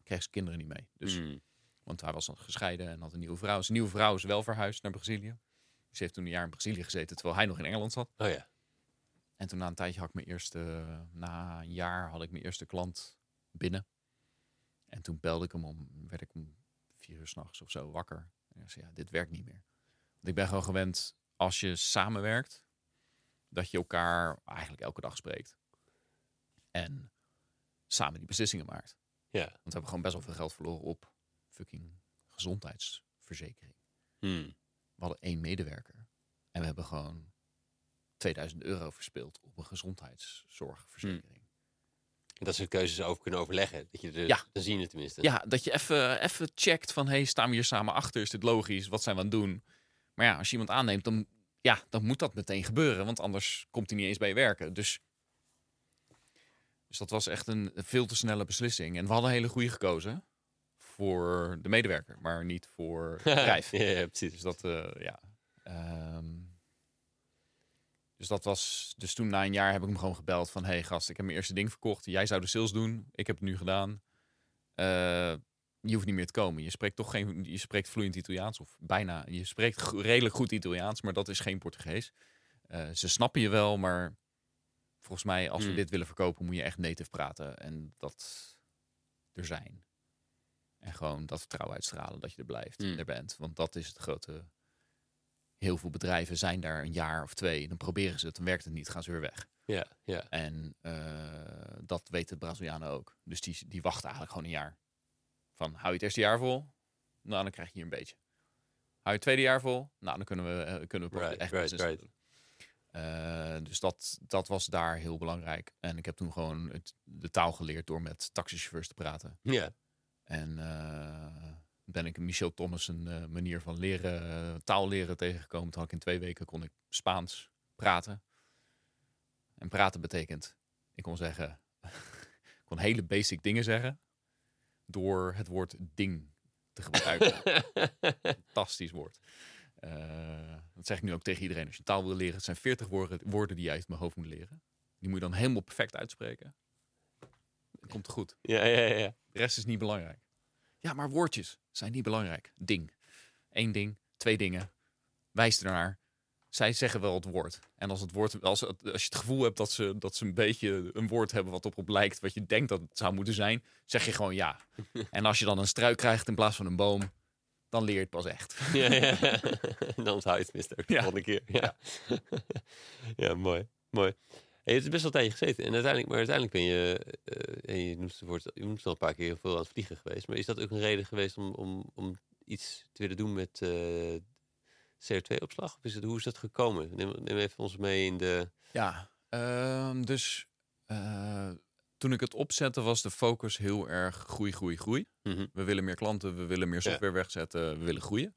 kreeg zijn kinderen niet mee. Dus Mm. Want hij was dan gescheiden en had een nieuwe vrouw. Zijn nieuwe vrouw is wel verhuisd naar Brazilië. Ze heeft toen een jaar in Brazilië gezeten, terwijl hij nog in Engeland zat. Oh ja. En toen na een tijdje had ik mijn eerste, na een jaar had ik mijn eerste klant binnen. En toen belde ik hem om, werd ik om vier uur s'nachts of zo wakker. En ik zei, ja, dit werkt niet meer. Ik ben gewoon gewend, als je samenwerkt, dat je elkaar eigenlijk elke dag spreekt. En samen die beslissingen maakt. Ja. Want we hebben gewoon best wel veel geld verloren op fucking gezondheidsverzekering. Mm. We hadden één medewerker. En we hebben gewoon 2000 euro verspeeld op een gezondheidszorgverzekering. Dat ze keuzes over kunnen overleggen. Dat je er, Ja. Dan zie je het tenminste. Ja, dat je even, even checkt van... hey, staan we hier samen achter? Is dit logisch? Wat zijn we aan het doen? Maar ja, als je iemand aanneemt, dan, ja, dan moet dat meteen gebeuren. Want anders komt hij niet eens bij je werken. Dus, dus dat was echt een veel te snelle beslissing. En we hadden een hele goede gekozen voor de medewerker. Maar niet voor het bedrijf. ja, ja, precies. Dus dat, eh, ja. Ehm, dus dat was. Dus toen na een jaar heb ik hem gewoon gebeld van: hey gast, ik heb mijn eerste ding verkocht. Jij zou de sales doen. Ik heb het nu gedaan. Eh, je hoeft niet meer te komen. Je spreekt toch geen. Je spreekt vloeiend Italiaans of bijna. Je spreekt redelijk goed Italiaans, maar dat is geen Portugees. Eh, ze snappen je wel, maar volgens mij, als we Hmm. dit willen verkopen, moet je echt native praten en dat er zijn. En gewoon dat vertrouwen uitstralen dat je er blijft en Hmm. er bent. Want dat is het grote. Heel veel bedrijven zijn daar een jaar of twee. Dan proberen ze het, dan werkt het niet, gaan ze weer weg. Ja, ja. En eh, dat weten de Brazilianen ook. Dus die, die wachten eigenlijk gewoon een jaar. Van, hou je het eerste jaar vol? Nou, dan krijg je hier een beetje. Hou je het tweede jaar vol? Nou, dan kunnen we, eh, kunnen we Right, echt right, doen. Eh, dus dat, dat was daar heel belangrijk. En ik heb toen gewoon het, de taal geleerd door met taxichauffeurs te praten. Ja. En eh, ben ik Michel Thomas een manier van leren, taal leren tegengekomen. Toen had ik in twee weken kon ik Spaans praten. En praten betekent, ik kon zeggen, ik kon hele basic dingen zeggen door het woord ding te gebruiken. Fantastisch woord. Eh, dat zeg ik nu ook tegen iedereen. Als je taal wil leren, het zijn 40 woorden, woorden die je uit mijn hoofd moet leren. Die moet je dan helemaal perfect uitspreken. Komt goed. ja, ja, ja, ja. De rest is niet belangrijk. Ja, maar woordjes zijn niet belangrijk. Ding. Eén ding, twee dingen. Wijs ernaar. Zij zeggen wel het woord. En als, het woord, als, het- als je het gevoel hebt dat ze, dat ze een beetje een woord hebben wat op lijkt, wat je denkt dat het zou moeten zijn, zeg je gewoon ja. en als je dan een struik krijgt in plaats van een boom, dan leer je het pas echt. ja, ja. Dan onthoud je het ook de Ja. volgende keer. Ja, ja. mooi. mooi. Het is best wel tijdje gezeten. En uiteindelijk, maar uiteindelijk ben je, eh, en je noemt het woord, je noemt het al een paar keer veel aan het vliegen geweest. Maar is dat ook een reden geweest om, om, om iets te willen doen met eh, CO2-opslag? Of is het, hoe is dat gekomen? Neem, neem even ons mee in de... Ja, ehm, dus eh, toen ik het opzette was de focus heel erg groei, groei, groei. Mhm. We willen meer klanten, we willen meer Ja. software wegzetten, we willen groeien.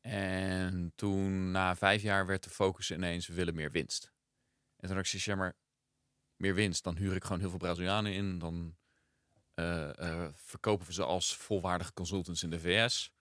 En toen na vijf jaar werd de focus ineens, we willen meer winst. En toen had ik zoiets, ja maar meer winst, dan huur ik gewoon heel veel Brazilianen in. Dan eh, eh, verkopen we ze als volwaardige consultants in de VS.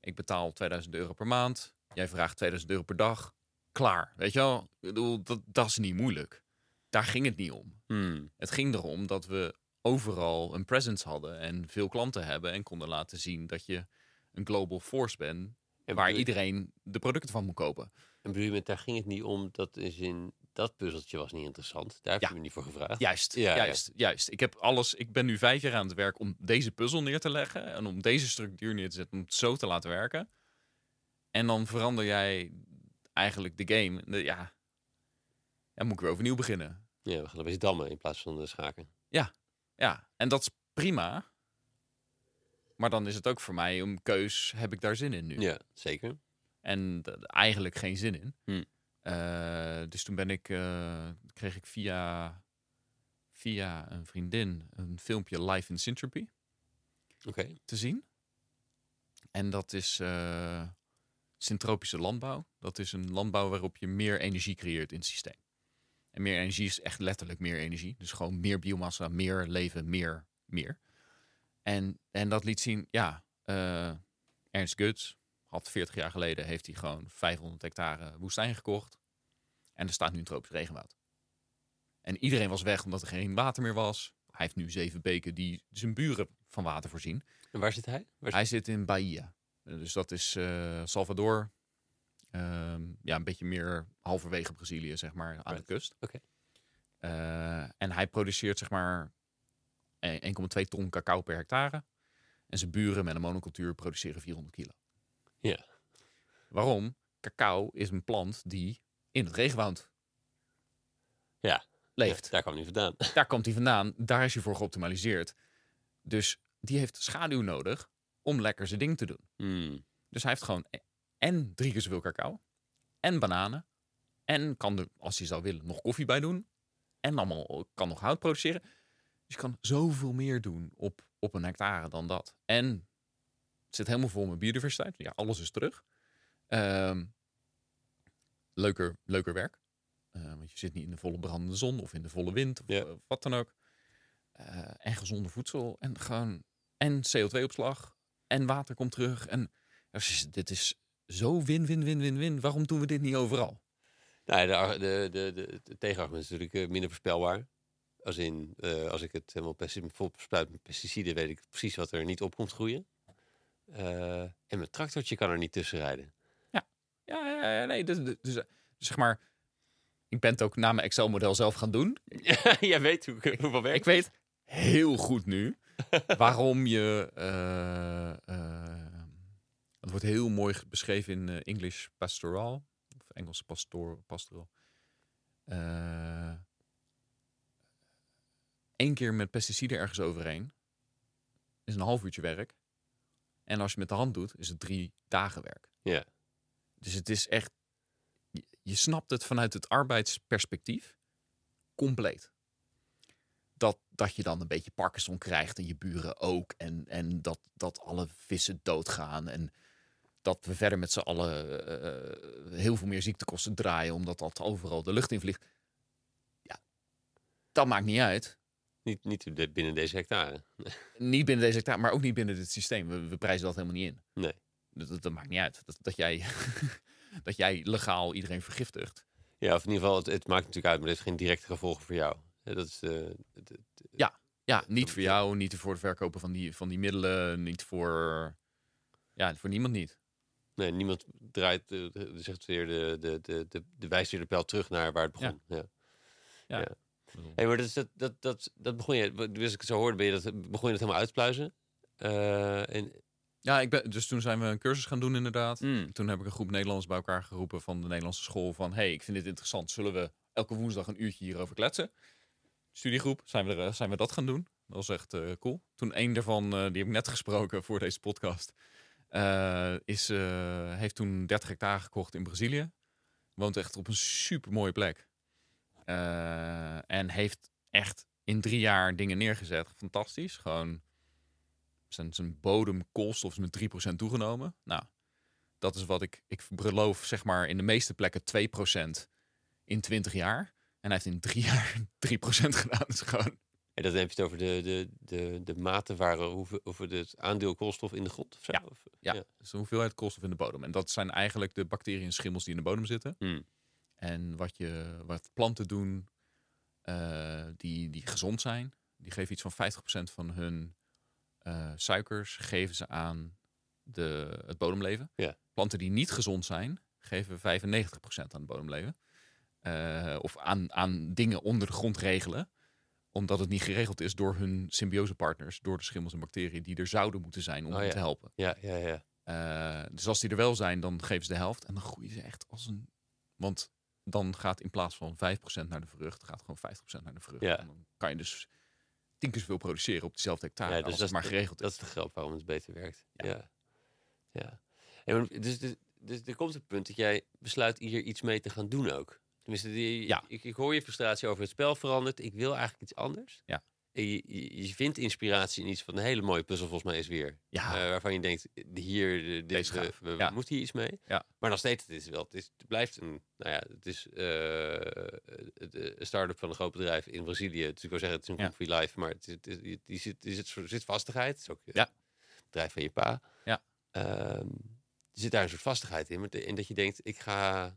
Ik betaal 2000 euro per maand. Jij vraagt 2000 euro per dag. Klaar, weet je wel? Ik bedoel, dat, dat is niet moeilijk. Daar ging het niet om. Hmm. Het ging erom dat we overal een presence hadden en veel klanten hebben en konden laten zien dat je een global force bent En waar iedereen de producten van moet kopen. En bedoel je met, daar ging het niet om, dat is in dat puzzeltje was niet interessant. Daar heb Ja. je me niet voor gevraagd. Juist, Ja, ja. juist, juist. Ik heb alles. Ik ben nu vijf jaar aan het werk om deze puzzel neer te leggen en om deze structuur neer te zetten, om het zo te laten werken. En dan verander jij eigenlijk de game. De- ja, dan moet ik weer overnieuw beginnen. Ja, we gaan een beetje dammen in plaats van de schaken. Ja, en dat is prima. Maar dan is het ook voor mij een keus. Heb ik daar zin in nu? Ja, zeker. En eigenlijk geen zin in. Hm. Eh, dus toen ben ik, eh, kreeg ik via, via een vriendin een filmpje live in Syntropy te zien. En dat is eh syntropische landbouw. Dat is een landbouw waarop je meer energie creëert in het systeem. En meer energie is echt letterlijk meer energie. Dus gewoon meer biomassa, meer leven, meer, meer. En, en dat liet zien, ja, Ernst Guts had 40 jaar geleden, heeft hij gewoon 500 hectare woestijn gekocht. En er staat nu een tropisch regenwoud. En iedereen was weg omdat er geen water meer was. Hij heeft nu zeven beken die zijn buren van water voorzien. En waar zit hij? Waar Hij zit in Bahia. Dus dat is eh, Salvador. Ehm, ja, een beetje meer halverwege Brazilië, zeg maar, aan de kust. Oké. Eh, en hij produceert, zeg maar, eh, 1,2 ton cacao per hectare. En zijn buren met een monocultuur produceren 400 kilo. Ja. Waarom? Cacao is een plant die in het regenwoud Ja. leeft. Ja, daar kwam hij vandaan. Daar komt hij vandaan. Daar is hij voor geoptimaliseerd. Dus die heeft schaduw nodig om lekker zijn ding te doen. Hmm. Dus hij heeft gewoon e- en drie keer zoveel cacao. En bananen. En kan er, als hij zou willen, nog koffie bij doen. En allemaal kan nog hout produceren. Dus je kan zoveel meer doen op, op een hectare dan dat. En zit helemaal vol met biodiversiteit. Ja, alles is terug. Ehm, leuker, leuker werk. Eh, want je zit niet in de volle brandende zon of in de volle wind of Ja. eh, wat dan ook. Eh, en gezonde voedsel. En gewoon. En CO2-opslag. En water komt terug. En dus dit is zo win, win, win, win, win. Waarom doen we dit niet overal? Nou, de, de, de, de, tegenargument is natuurlijk minder voorspelbaar. Als in, als ik het helemaal vol bespuit met pesticiden, weet ik precies wat er niet op komt groeien. Eh, en mijn tractortje kan er niet tussen rijden. Ja, ja, ja, nee. Dus, dus, dus, zeg maar, ik ben het ook na mijn Excel-model zelf gaan doen. Jij weet hoe, hoeveel werk Ik weet heel goed nu waarom je. eh, het wordt heel mooi beschreven in English pastoral. Of Engelse pastoor, pastoral. Eén keer met pesticiden ergens overheen is een half uurtje werk. En als je met de hand doet, is het drie dagen werk. Ja. Dus het is echt. Je, je snapt het vanuit het arbeidsperspectief compleet. Dat, dat je dan een beetje Parkinson krijgt en je buren ook. En, en dat, dat alle vissen doodgaan. En dat we verder met z'n allen eh, heel veel meer ziektekosten draaien. Omdat dat overal de lucht in vliegt. Ja, dat maakt niet uit. Niet, niet binnen deze hectare. Niet binnen deze hectare, maar ook niet binnen dit systeem. We, we prijzen dat helemaal niet in. Nee. Dat, dat, dat maakt niet uit. Dat, dat, jij, dat jij legaal iedereen vergiftigt. Ja, of in ieder geval, het, het maakt natuurlijk uit, maar het heeft geen directe gevolgen voor jou. Ja, Dat is, eh, het- het- Ja, niet voor jou, niet voor het verkopen van die, van die middelen, niet voor... Ja, voor niemand niet. nee, niemand draait, de- zegt weer de, de, de, de, de wijst weer de pijl terug naar waar het begon. Ja. Hey, maar dat, is- dat, dat, dat, dat begon je, dus ik het zo hoorde, ben je dat, begon je dat helemaal uit te pluizen. Eh, en, Ja, ik ben, dus toen zijn we een cursus gaan doen inderdaad. Mm. Toen heb ik een groep Nederlanders bij elkaar geroepen van de Nederlandse school. Van, hey, ik vind dit interessant. Zullen we elke woensdag een uurtje hierover kletsen? Studiegroep, zijn we, er, eh, zijn we dat gaan doen. Dat was echt eh, cool. Toen een daarvan, die heb ik net gesproken voor deze podcast, is, heeft toen 30 hectare gekocht in Brazilië. Woont echt op een super mooie plek. Eh, en heeft echt in drie jaar dingen neergezet. Fantastisch. Gewoon zijn, zijn bodemkoolstof is met 3% toegenomen. Nou, dat is wat ik, ik beloof, zeg maar, in de meeste plekken 2% in 20 jaar. En hij heeft in drie jaar 3% gedaan. Dus gewoon, en dan heb je het over de, de, de, de mate waar, hoeveel, over het aandeel koolstof in de grond of zo? Ja. Of- ja, Ja. dus de hoeveelheid koolstof in de bodem. En dat zijn eigenlijk de bacteriën en schimmels die in de bodem zitten. Hmm. En wat, je, wat planten doen eh, die, die gezond zijn, die geven iets van 50% van hun eh, suikers geven ze aan de, het bodemleven. Ja. Planten die niet gezond zijn, geven 95% aan het bodemleven. eh, of aan, aan dingen onder de grond regelen. Omdat het niet geregeld is door hun symbiosepartners, door de schimmels en bacteriën die er zouden moeten zijn om Oh hen ja. te helpen. Ja, ja, ja. Dus als die er wel zijn, dan geven ze de helft. En dan groeien ze echt als een... Want dan gaat in plaats van 5% naar de vrucht, gaat gewoon 50% naar de vrucht. Ja. En dan kan je dus tien keer zoveel produceren op diezelfde hectare. Ja, dus het dat is maar de- geregeld is. Dat is de grap waarom het beter werkt. Ja. Ja. ja. En dus, dus, dus er komt een punt dat jij besluit hier iets mee te gaan doen ook. Tenminste, die, Ja. ik, ik hoor je frustratie over het spel veranderd. Ik wil eigenlijk iets anders. Ja. Je, je, vindt inspiratie in iets van een hele mooie puzzel, volgens mij is weer. Ja. Eh, waarvan je denkt, hier, de- dit, Deze we, gaaf. we, we Ja. moeten hier iets mee. Ja. Maar nog steeds, het is wel, het, is, het blijft een, nou ja, het is eh, de- een start-up van een groot bedrijf in Brazilië. Dus ik wil zeggen, het is een free life, maar het, is- het, is- die zit, die zit, er zit vastigheid. Het is ook eh, Ja. het bedrijf van je pa. Ja. Ehm, er zit daar een soort vastigheid in, in dat je denkt, ik ga,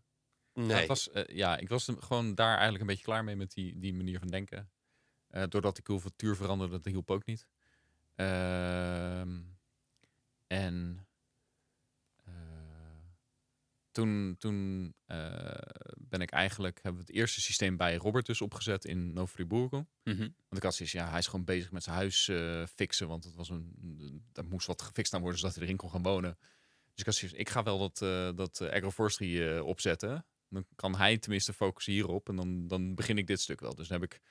nee. Ja, was, eh, ja, ik was gewoon daar eigenlijk een beetje klaar mee met die, die manier van denken. Eh, doordat die cultuur veranderde, dat hielp ook niet. Ehm, en eh, toen, toen eh, ben ik eigenlijk, hebben we het eerste systeem bij Robert dus opgezet in Novo Friburgo. Mhm. Want ik had zoiets, ja, hij is gewoon bezig met zijn huis fixen. Want het was een, daar moest wat gefixt aan worden, zodat hij erin kon gaan wonen. Dus ik had zoiets, ik ga wel dat, dat agroforestry opzetten. Dan kan hij tenminste focussen hierop. En dan, dan begin ik dit stuk wel. Dus dan heb ik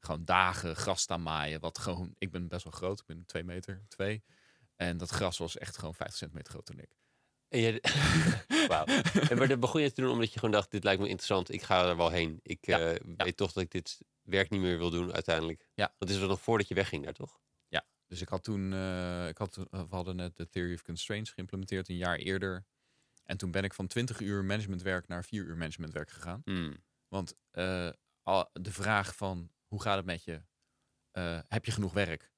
gewoon dagen gras staan maaien. Wat gewoon, ik ben best wel groot. Ik ben 2 meter, 2. En dat gras was echt gewoon 50 centimeter groter dan ik. En, je, en maar dat begon je te doen omdat je gewoon dacht, dit lijkt me interessant, ik ga er wel heen. Ik Ja, eh, weet toch dat ik dit werk niet meer wil doen uiteindelijk. Ja. Dat is wel nog voordat je wegging daar, toch? Dus ik had toen, eh, ik had, we hadden net de Theory of Constraints geïmplementeerd een jaar eerder. En toen ben ik van 20 uur managementwerk naar 4 uur managementwerk gegaan. Hmm. Want eh, de vraag van hoe gaat het met je? Eh, heb je genoeg werk?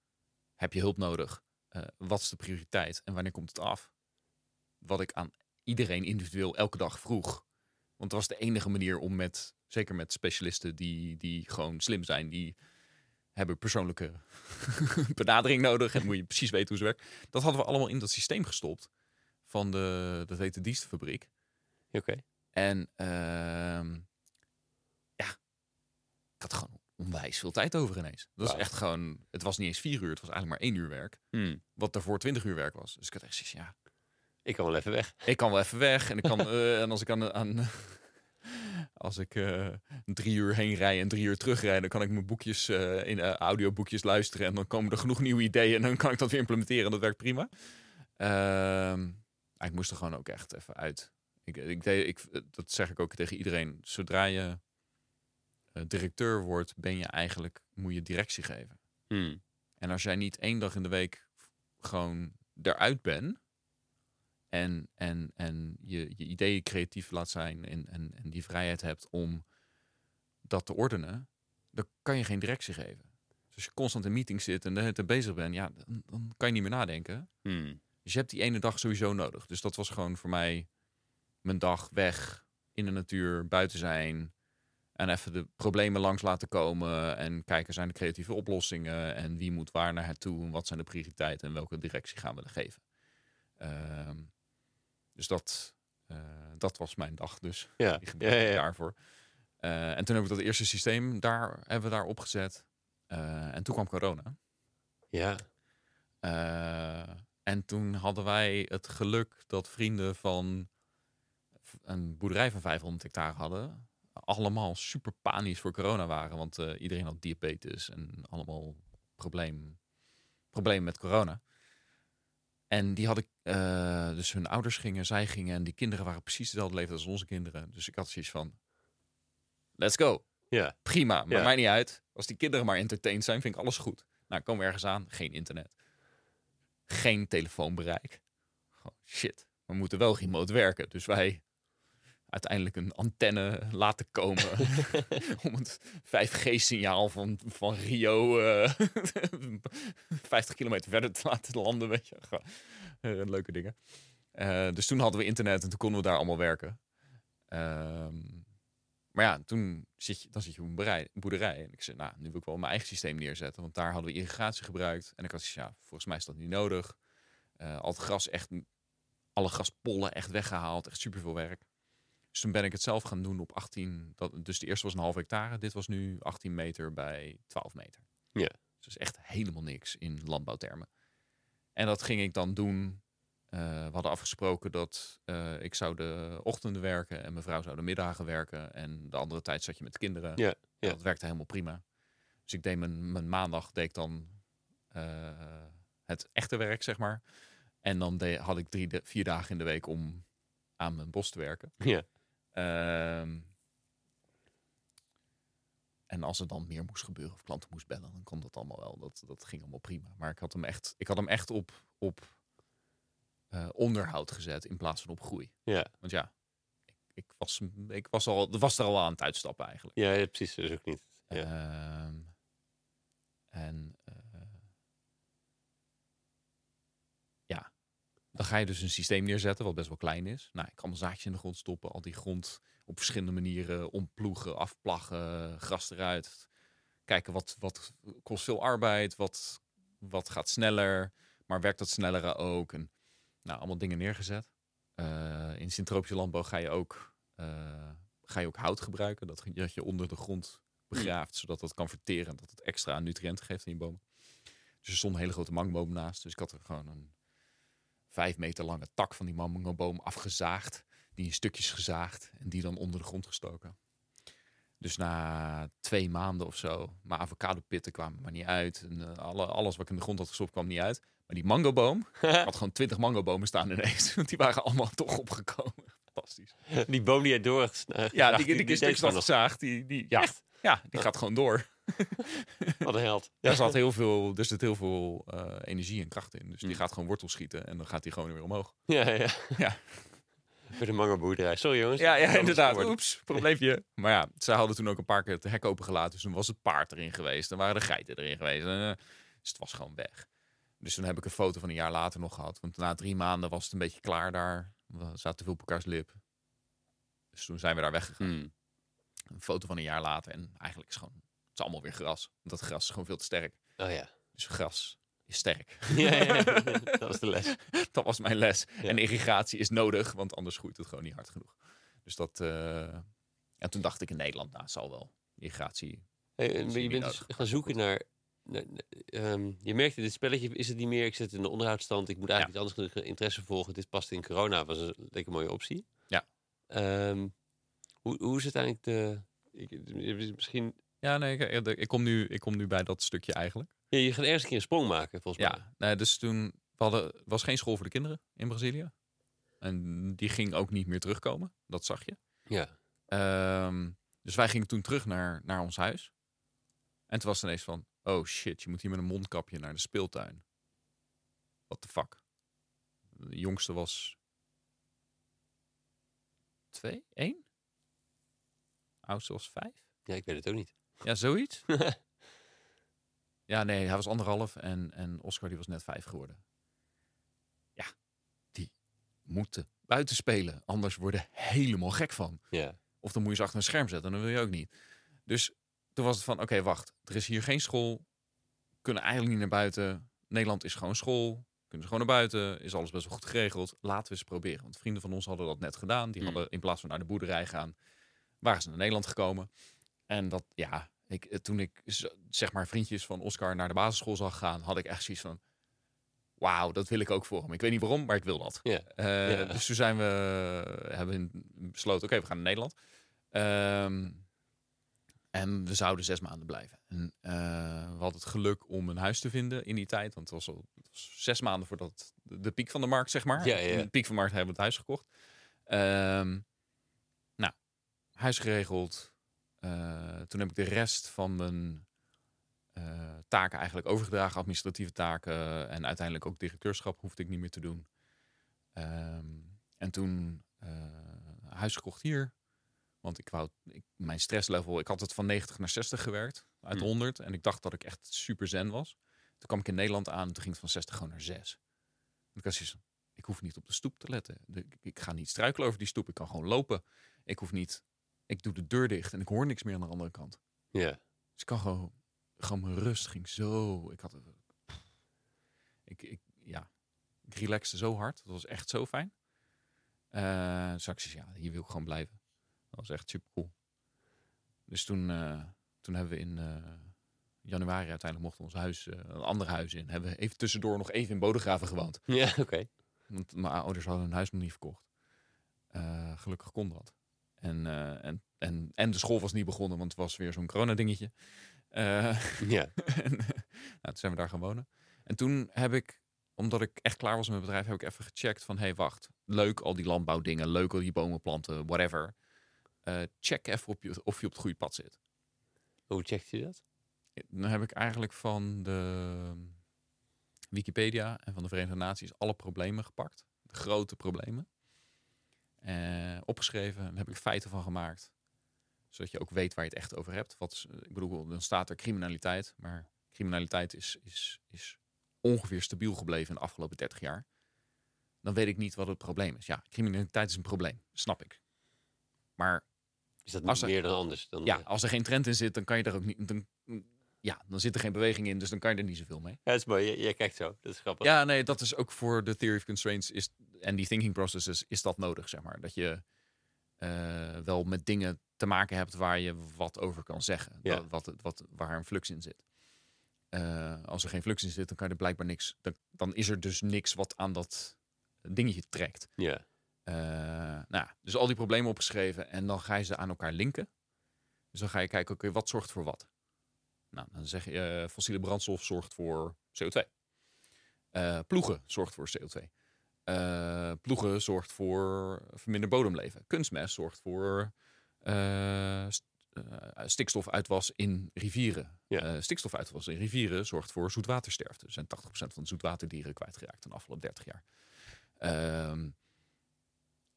Heb je hulp nodig? Eh, wat is de prioriteit en wanneer komt het af? Wat ik aan iedereen individueel elke dag vroeg. Want dat was de enige manier om met, zeker met specialisten die, die gewoon slim zijn, die hebben persoonlijke benadering nodig en moet je precies weten hoe ze werkt. Dat hadden we allemaal in dat systeem gestopt van de, dat heet de dienstenfabriek. Oké. En ehm, ja, ik had gewoon onwijs veel tijd over ineens. Dat was Wauw. echt gewoon, het was niet eens vier uur, het was eigenlijk maar één uur werk. Hmm. Wat daarvoor twintig uur werk was. Dus ik had echt zoiets, ja, Ik kan wel even weg. ik kan wel even weg. En, ik kan, eh, en als ik aan, aan als ik eh, drie uur heen rij en drie uur terugrij, dan kan ik mijn boekjes eh, in audioboekjes luisteren. En dan komen er genoeg nieuwe ideeën en dan kan ik dat weer implementeren. Dat werkt prima. Ehm, maar ik moest er gewoon ook echt even uit. Ik, ik, deed, ik, dat zeg ik ook tegen iedereen. Zodra je directeur wordt, ben je eigenlijk, moet je directie geven. Hmm. En als jij niet één dag in de week gewoon eruit bent en, en, en je, je ideeën creatief laat zijn en, en, en die vrijheid hebt om dat te ordenen, dan kan je geen directie geven. Dus als je constant in meetings zit en de hele tijd bezig bent, ja, dan, dan kan je niet meer nadenken. Hmm. Dus je hebt die ene dag sowieso nodig. Dus dat was gewoon voor mij mijn dag weg in de natuur, buiten zijn. En even de problemen langs laten komen. En kijken, zijn er creatieve oplossingen? En wie moet waar naar het toe? En wat zijn de prioriteiten? En welke directie gaan we er geven? Ehm, dus dat, eh, dat was mijn dag dus. Ja. Die Ja, daarvoor. Eh, en toen heb ik dat eerste systeem daar, hebben we daar opgezet. Eh, en toen kwam corona. ja. En toen hadden wij het geluk dat vrienden van een boerderij van 500 hectare hadden. Allemaal super panisch voor corona waren. Want eh, iedereen had diabetes en allemaal probleem, problemen met corona. En die hadden, eh, dus hun ouders gingen, zij gingen. En die kinderen waren precies dezelfde leeftijd als onze kinderen. Dus ik had zoiets van, let's go. Ja. Prima, maakt Ja. mij niet uit. Als die kinderen maar entertained zijn, vind ik alles goed. Nou, komen we ergens aan, geen internet. Geen telefoonbereik. Gewoon shit. We moeten wel remote werken. Dus wij uiteindelijk een antenne laten komen om het 5G-signaal van, van Rio eh 50 kilometer verder te laten landen. Weet je. Eh, leuke dingen. Eh, dus toen hadden we internet en toen konden we daar allemaal werken. Ehm, maar ja, toen zit je, dan zit je op een boerderij. En ik zei, nou, nu wil ik wel mijn eigen systeem neerzetten. Want daar hadden we irrigatie gebruikt. En ik had ja, volgens mij is dat niet nodig. Eh, al het gras echt, alle graspollen echt weggehaald. Echt superveel werk. Dus toen ben ik het zelf gaan doen op 18. Dat, dus de eerste was een half hectare. Dit was nu 18 meter bij 12 meter. Ja. Dus echt helemaal niks in landbouwtermen. En dat ging ik dan doen. Eh, we hadden afgesproken dat eh, ik zou de ochtenden werken en mijn vrouw zou de middagen werken. En de andere tijd zat je met de kinderen. Ja, ja. Dat werkte helemaal prima. Dus ik deed mijn, mijn maandag deed ik dan eh, het echte werk, zeg maar. En dan deed, had ik drie, de- vier dagen in de week om aan mijn bos te werken. Ja. Ehm, en als er dan meer moest gebeuren of klanten moest bellen, dan kon dat allemaal wel. Dat, dat ging allemaal prima. Maar ik had hem echt, ik had hem echt op, op eh, onderhoud gezet in plaats van op groei. Ja. Want ja, ik, ik, was, ik was, al, was er al aan het uitstappen eigenlijk. Ja, ja, precies. Is ook niet. Ja. Ehm, en eh, ja, dan ga je dus een systeem neerzetten wat best wel klein is. Nou, ik kan mijn zaadjes in de grond stoppen, al die grond op verschillende manieren omploegen, afplaggen, gras eruit. Kijken wat, wat kost veel arbeid, wat, wat gaat sneller, maar werkt dat sneller ook? En, nou, allemaal dingen neergezet. Eh, in syntropische landbouw ga je ook, eh, ga je ook hout gebruiken, dat, je- onder de grond begraaft, zodat dat kan verteren, dat het extra nutriënten geeft in je bomen. Dus er stond een hele grote mangoboom naast, dus ik had er gewoon een vijf meter lange tak van die mangoboom afgezaagd, die in stukjes gezaagd en die dan onder de grond gestoken. Dus na twee maanden of zo, mijn avocadopitten kwamen maar niet uit. En, eh, alle, alles wat ik in de grond had gestopt kwam niet uit. Maar die mangoboom had gewoon twintig mangobomen staan ineens. Want die waren allemaal toch opgekomen. Fantastisch. Die boom die je doorgesneden. Ja, die, die, die, gewoon nog. afgezaagd. Die, die, ja, ja, die gaat gewoon door. Wat een held. Daar zat heel veel, er zit heel veel eh, energie en kracht in. Dus die Mm. gaat gewoon wortel schieten en dan gaat hij gewoon weer omhoog. Ja, ja. Ja. Bij de mangoboerderij. Sorry jongens. Ja, ja inderdaad. Oeps, probleempje. Maar ja, zij hadden toen ook een paar keer het hek opengelaten. Dus toen was het paard erin geweest. Dan waren de geiten erin geweest. En, eh, dus het was gewoon weg. Dus toen heb ik een foto van een jaar later nog gehad. Want na drie maanden was het een beetje klaar daar. We zaten te veel op elkaars lip. Dus toen zijn we daar weggegaan. Hmm. Een foto van een jaar later. En eigenlijk is gewoon, het is allemaal weer gras. Dat gras is gewoon veel te sterk. Oh ja. Dus gras is sterk. Ja, ja, ja. Dat was de les. dat was mijn les. En irrigatie is nodig, want anders groeit het gewoon niet hard genoeg. Dus dat. eh, En toen dacht ik in Nederland, nou, zal wel. Irrigatie. Hey, en je bent dus gaan zoeken naar... ehm, je merkte, dit spelletje is het niet meer. Ik zit in de onderhoudsstand. Ik moet eigenlijk iets anders gaan- interesse volgen. Dit past in corona. Was een lekker mooie optie. Ja. Ehm, hoe, hoe is het eigenlijk de... Ik, misschien... Ja, nee, ik, ik, kom nu, ik kom nu bij dat stukje eigenlijk. Ja, je gaat ergens een keer een sprong maken, volgens mij. Ja, nee, dus toen we hadden, was geen school voor de kinderen in Brazilië. En die ging ook niet meer terugkomen. Dat zag je. Ja. Ehm, dus wij gingen toen terug naar, naar ons huis. En toen was het ineens van, oh shit, je moet hier met een mondkapje naar de speeltuin. What the fuck? De jongste was twee, was vijf? Ja, ik weet het ook niet. Ja, zoiets. ja, nee, hij was anderhalf en, en Oscar die was net vijf geworden. Ja, die moeten buiten spelen. Anders worden helemaal gek van. Ja. Of dan moet je ze achter een scherm zetten. Dan wil je ook niet. Dus toen was het van, oké, wacht. Er is hier geen school. Kunnen eigenlijk niet naar buiten. Nederland is gewoon school. Kunnen ze gewoon naar buiten. Is alles best wel goed geregeld. Laten we eens proberen. Want vrienden van ons hadden dat net gedaan. Die Hmm. hadden in plaats van naar de boerderij gaan, waren ze naar Nederland gekomen. En dat, ja, ik, eh, toen ik zeg maar vriendjes van Oscar naar de basisschool zag gaan, had ik echt zoiets van, wauw, dat wil ik ook voor hem. Ik weet niet waarom, maar ik wil dat. Ja. Dus toen zijn we, hebben besloten, oké, we gaan naar Nederland. Ehm, en we zouden zes maanden blijven. En eh, we hadden het geluk om een huis te vinden in die tijd. Want het was, al, het was zes maanden voordat de, de piek van de markt, zeg maar. Ja, de piek van de markt hebben we het huis gekocht. Ehm, huis geregeld. Eh, toen heb ik de rest van mijn eh, taken eigenlijk overgedragen. Administratieve taken en uiteindelijk ook directeurschap hoefde ik niet meer te doen. Ehm, en toen eh, huis gekocht hier. Want ik wou, ik, mijn stresslevel, ik had het van 90 naar 60 gewerkt uit Hmm. 100. En ik dacht dat ik echt super zen was. Toen kwam ik in Nederland aan en toen ging het van 60 gewoon naar 6. En ik was ik hoef niet op de stoep te letten. Ik ga niet struikelen over die stoep, ik kan gewoon lopen. Ik hoef niet, ik doe de deur dicht en ik hoor niks meer aan de andere kant. Ja. Dus ik kan gewoon, gewoon mijn rust ging zo. Ik had, ik, ik, ja, ik relaxte zo hard. Dat was echt zo fijn. Eh dus ja, hier wil ik gewoon blijven. Dat was echt super cool. Dus toen, eh, toen hebben we in eh, januari uiteindelijk mochten we ons huis, een ander huis in. Hebben we even tussendoor nog even in Bodegraven gewoond. Ja, oké. Want mijn ouders hadden hun huis nog niet verkocht. Gelukkig kon dat. En, eh, en, en, en de school was niet begonnen, want het was weer zo'n corona-dingetje. Eh, Ja. en, nou, toen zijn we daar gaan wonen. En toen heb ik, omdat ik echt klaar was met mijn bedrijf, heb ik even gecheckt van, hé, hey, wacht. Leuk al die landbouwdingen, leuk al die bomen planten, whatever. Eh, check even op je, of je op het goede pad zit. Hoe checkt je dat? Dan heb ik eigenlijk van de Wikipedia en van de Verenigde Naties alle problemen gepakt. De grote problemen. Eh, opgeschreven. Daar heb ik feiten van gemaakt. Zodat je ook weet waar je het echt over hebt. Wat, is- ik bedoel, dan staat er criminaliteit. Maar criminaliteit is, is, is ongeveer stabiel gebleven in de afgelopen 30 jaar. Dan weet ik niet wat het probleem is. Ja, criminaliteit is een probleem. Snap ik. Maar Is dat Als niet er- meer dan anders? Dan, ja, als er geen trend in zit, dan kan je er ook niet. Dan, ja, dan zit er geen beweging in, dus dan kan je er niet zoveel mee. ja, dat is mooi. Jij kijkt zo. Dat is grappig. Ja, nee, dat is ook voor de theory of constraints is, en die thinking processes is dat nodig, zeg maar. Dat je eh, wel met dingen te maken hebt waar je wat over kan zeggen. Ja. Dat- wat, wat, waar een flux in zit. Eh, als er geen flux in zit, dan kan je er blijkbaar niks. Dan, dan is er dus niks wat aan dat dingetje trekt. Ja. Eh, nou, dus al die problemen opgeschreven en dan ga je ze aan elkaar linken. Dus dan ga je kijken, oké, wat zorgt voor wat? Nou, dan zeg je, fossiele brandstof zorgt voor CO2. Eh, ploegen zorgt voor CO2. Eh, ploegen zorgt voor verminderd bodemleven. Kunstmest zorgt voor eh, st- eh, stikstofuitwas in rivieren. Ja. Stikstofuitwas in rivieren zorgt voor zoetwatersterfte. Er zijn 80% van de zoetwaterdieren kwijtgeraakt in de afgelopen 30 jaar. Ehm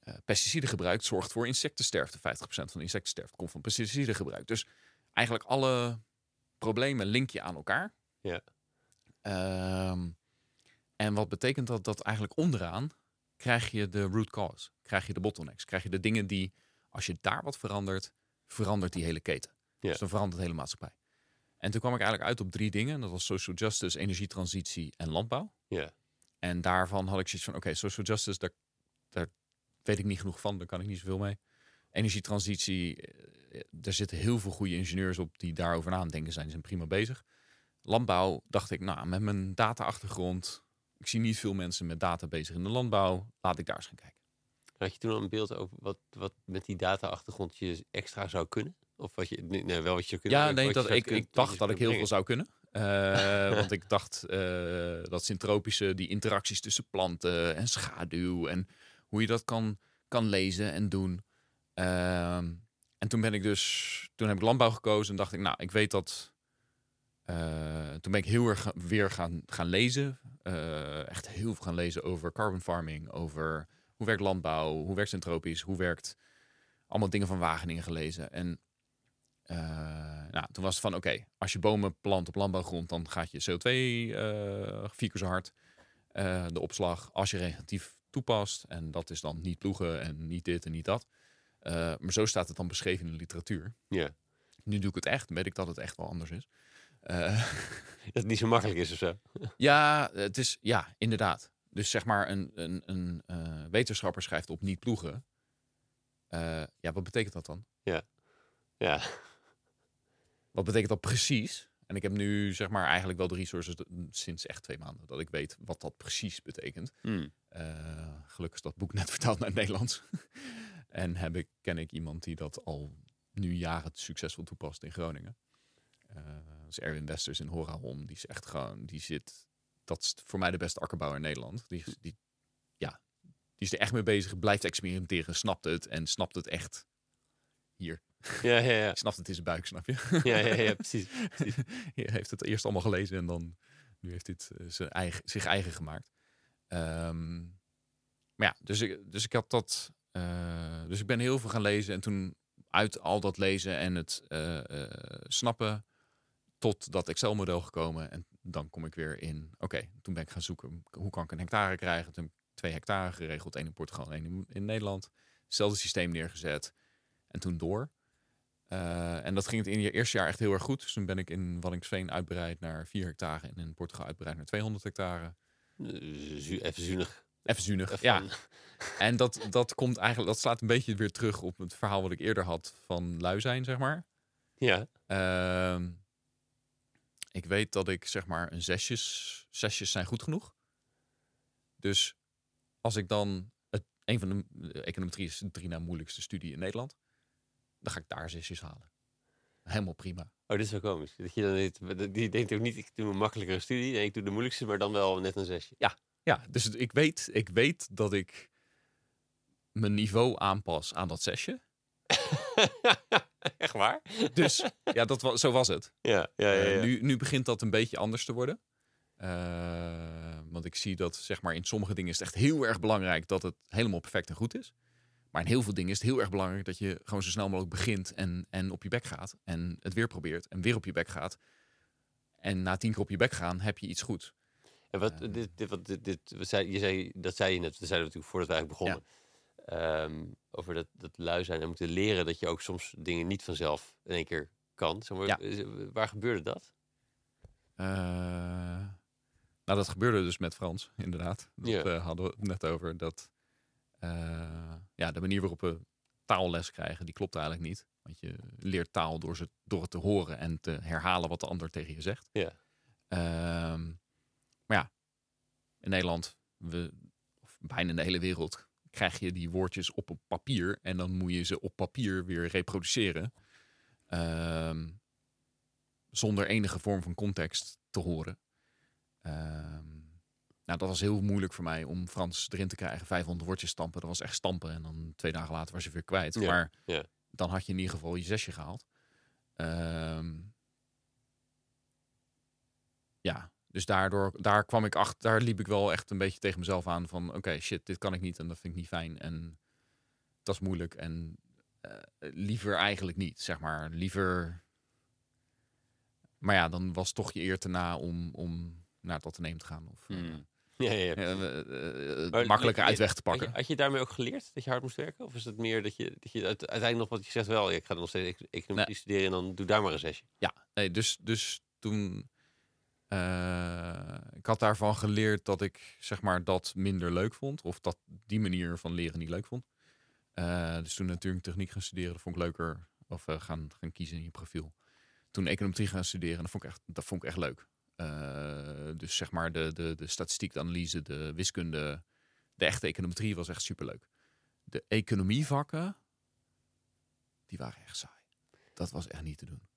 eh, pesticidengebruik zorgt voor insectensterfte. 50% van de insectensterfte komt van pesticidengebruik. Dus eigenlijk alle problemen link je aan elkaar. Ja. Ehm, en wat betekent dat? Dat eigenlijk onderaan krijg je de root cause. Krijg je de bottlenecks. Krijg je de dingen die, als je daar wat verandert, verandert die hele keten. Ja. Dus dan verandert de hele maatschappij. En toen kwam ik eigenlijk uit op drie dingen. Dat was social justice, energietransitie en landbouw. Ja. En daarvan had ik zoiets van, oké, social justice, daar, daar weet ik niet genoeg van. Daar kan ik niet zoveel mee. Energietransitie, eh, er zitten heel veel goede ingenieurs op die daarover na aan denken zijn. Die zijn prima bezig. Landbouw dacht ik, nou, met mijn data-achtergrond, ik zie niet veel mensen met data bezig in de landbouw. Laat ik daar eens gaan kijken. Had je toen al een beeld over wat, wat met die data-achtergrond je extra zou kunnen? Of wat je, nee, wel wat je zou kunnen. Ja, nee, dat, ik, kunnen- ik dacht dat ik heel veel zou kunnen. Eh, want ik dacht eh, dat syntropische, die interacties tussen planten en schaduw en hoe je dat kan, kan lezen en doen. Ehm, en toen ben ik dus, toen heb ik landbouw gekozen en dacht ik, nou, ik weet dat. Eh, toen ben ik heel erg weer gaan, gaan lezen. Eh, echt heel veel gaan lezen over carbon farming, over hoe werkt landbouw, hoe werkt syntropisch, hoe werkt allemaal dingen van Wageningen gelezen. En eh, nou, toen was het van, oké, als je bomen plant op landbouwgrond, dan gaat je CO2 eh vier keer zo hard. De opslag, als je regeneratief toepast, en dat is dan niet ploegen en niet dit en niet dat. Maar zo staat het dan beschreven in de literatuur. Ja. Nu doe ik het echt, weet ik dat het echt wel anders is. Eh, Dat het niet zo makkelijk is of zo. ja, het is, ja, inderdaad. Dus zeg maar, een, een, een eh, wetenschapper schrijft op niet ploegen. Eh, ja, wat betekent dat dan? Ja. Wat betekent dat precies? En ik heb nu zeg maar eigenlijk wel de resources sinds echt twee maanden dat ik weet wat dat precies betekent. Hmm. Gelukkig is dat boek net vertaald naar het Nederlands. en heb ik, ken ik iemand die dat al nu jaren succesvol toepast in Groningen. Eh, is Erwin Westers in Horahom. Die is echt gewoon, die zit, dat is voor mij de beste akkerbouwer in Nederland. Die, die, ja, die is er echt mee bezig, blijft experimenteren, snapt het en snapt het echt hier. Ja, ja, ja. Snapt het in zijn buik, snap je? Ja, ja, ja, precies. Hij heeft het eerst allemaal gelezen en dan nu heeft hij het eh, zijn eigen, zich eigen gemaakt. Ehm, maar ja, dus ik, dus ik had dat. eh, dus ik ben heel veel gaan lezen en toen uit al dat lezen en het snappen tot dat Excel-model gekomen. En dan kom ik weer in. Oké, toen ben ik gaan zoeken hoe kan ik een hectare krijgen. Toen heb ik twee hectare geregeld, één in Portugal, één in, in Nederland. Hetzelfde systeem neergezet en toen door. Eh, en dat ging het in je eerste jaar echt heel erg goed. Dus toen ben ik in Waddinxveen uitbreid naar 4 hectare en in Portugal uitbreid naar 200 hectare. Eh, Even zuinig. Even zuinig. Ja. En dat, dat komt eigenlijk, dat slaat een beetje weer terug op het verhaal wat ik eerder had van lui zijn, zeg maar. Ja. Ehm, ik weet dat ik zeg maar een zesjes, zesjes zijn goed genoeg. Dus als ik dan, het, een van de, de econometrie is de drie na moeilijkste studie in Nederland. Dan ga ik daar zesjes halen. Helemaal prima. Oh, dit is wel komisch. Dat je dan niet, die denkt ook niet, ik doe een makkelijkere studie. Nee, ik doe de moeilijkste, maar dan wel net een zesje. Ja, dus het- ik weet, ik weet dat ik mijn niveau aanpas aan dat zesje. Waar? Dus ja, dat was, zo was het. Ja, ja, ja. Eh, ja. nu, nu begint dat een beetje anders te worden. Eh, want ik zie dat zeg maar, in sommige dingen is het echt heel erg belangrijk dat het helemaal perfect en goed is. Maar in heel veel dingen is het heel erg belangrijk dat je gewoon zo snel mogelijk begint en, en op je bek gaat. En het weer probeert en weer op je bek gaat. En na tien keer op je bek gaan heb je iets goed. En wat, dit, dit, wat, dit, dit, wat zei, je zei, dat zei je net, dat zeiden we natuurlijk voordat we eigenlijk begonnen. Ehm, over dat, dat lui zijn en moeten leren dat je ook soms dingen niet vanzelf in één keer kan. Zeg maar, Ja. is- Waar gebeurde dat? Eh, nou, dat gebeurde dus met Frans, inderdaad. Dat Ja. eh, hadden we het net over. Dat, eh, ja, de manier waarop we taalles krijgen, die klopt eigenlijk niet. Want je leert taal door, ze, door het te horen en te herhalen wat de ander tegen je zegt. Ja. Ehm, maar ja, in Nederland, we, of bijna in de hele wereld, krijg je die woordjes op op papier. En dan moet je ze op papier weer reproduceren. Ehm, zonder enige vorm van context te horen. Ehm, nou, dat was heel moeilijk voor mij om Frans erin te krijgen. 500 woordjes stampen, dat was echt stampen. En dan twee dagen later was je weer kwijt. Ja, maar ja. dan had je in ieder geval je zesje gehaald. Ehm, ja, dus daardoor, daar kwam ik achter, daar liep ik wel echt een beetje tegen mezelf aan van, oké, shit, dit kan ik niet en dat vind ik niet fijn en dat is moeilijk en eh, liever eigenlijk niet, zeg maar, liever. Maar ja, dan was toch je eer te na om, om naar het nemen te gaan of eh, Hmm. Ja, ja, ja. eh, eh, eh, Maar makkelijker je- uit weg te Had je, pakken. had je daarmee ook geleerd dat je hard moest werken? Of is het meer dat je, dat je uite- uiteindelijk nog wat je zegt wel, ik ga nog steeds ec- economie studeren en dan doe daar maar een zesje. Ja, nee, dus, dus toen. Eh, ik had daarvan geleerd dat ik zeg maar dat minder leuk vond. Of dat die manier van leren niet leuk vond. Eh, dus toen natuurlijk techniek gaan studeren, dat vond ik leuker. Of eh, gaan, gaan kiezen in je profiel. Toen econometrie gaan studeren, dat vond ik echt, dat vond ik echt leuk. Dus zeg maar de, de, de statistiek, de analyse, de wiskunde, de echte econometrie was echt superleuk. De economievakken, die waren echt saai. Dat was echt niet te doen.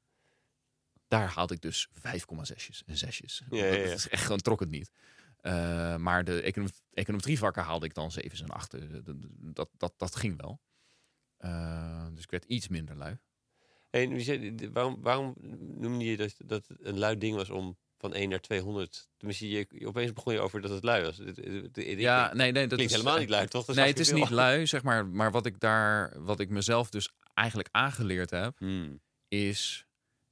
Daar haalde ik dus 5,6'jes en 6'jes. Ja, ja, ja. Dat is echt gewoon trok het niet. Eh, maar de econom econometrievakken haalde ik dan 7's en 8. Dat, dat, dat ging wel. Eh, dus ik werd iets minder lui. En waarom, waarom noemde je dat, dat het een lui ding was om van 1 naar 200? Tenminste, je, opeens begon je over dat het lui was. Ja, nee, nee, dat klinkt is helemaal niet lui, toch? Dat nee, het is niet lui, zeg maar. Maar wat ik daar, wat ik mezelf dus eigenlijk aangeleerd heb, Hmm. is.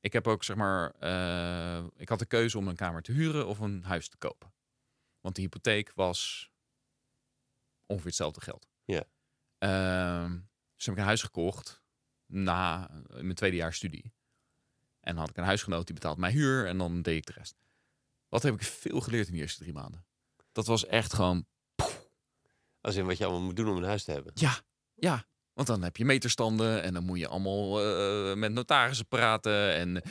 Ik heb ook zeg maar. eh, ik had de keuze om een kamer te huren of een huis te kopen. Want de hypotheek was ongeveer hetzelfde geld. Ja. Ehm, dus heb ik een huis gekocht na mijn tweede jaar studie. En dan had ik een huisgenoot die betaalt mijn huur en dan deed ik de rest. Wat heb ik veel geleerd in de eerste drie maanden? Dat was echt gewoon Als in wat je allemaal moet doen om een huis te hebben. Ja, ja. Want dan heb je meterstanden en dan moet je allemaal eh, met notarissen praten en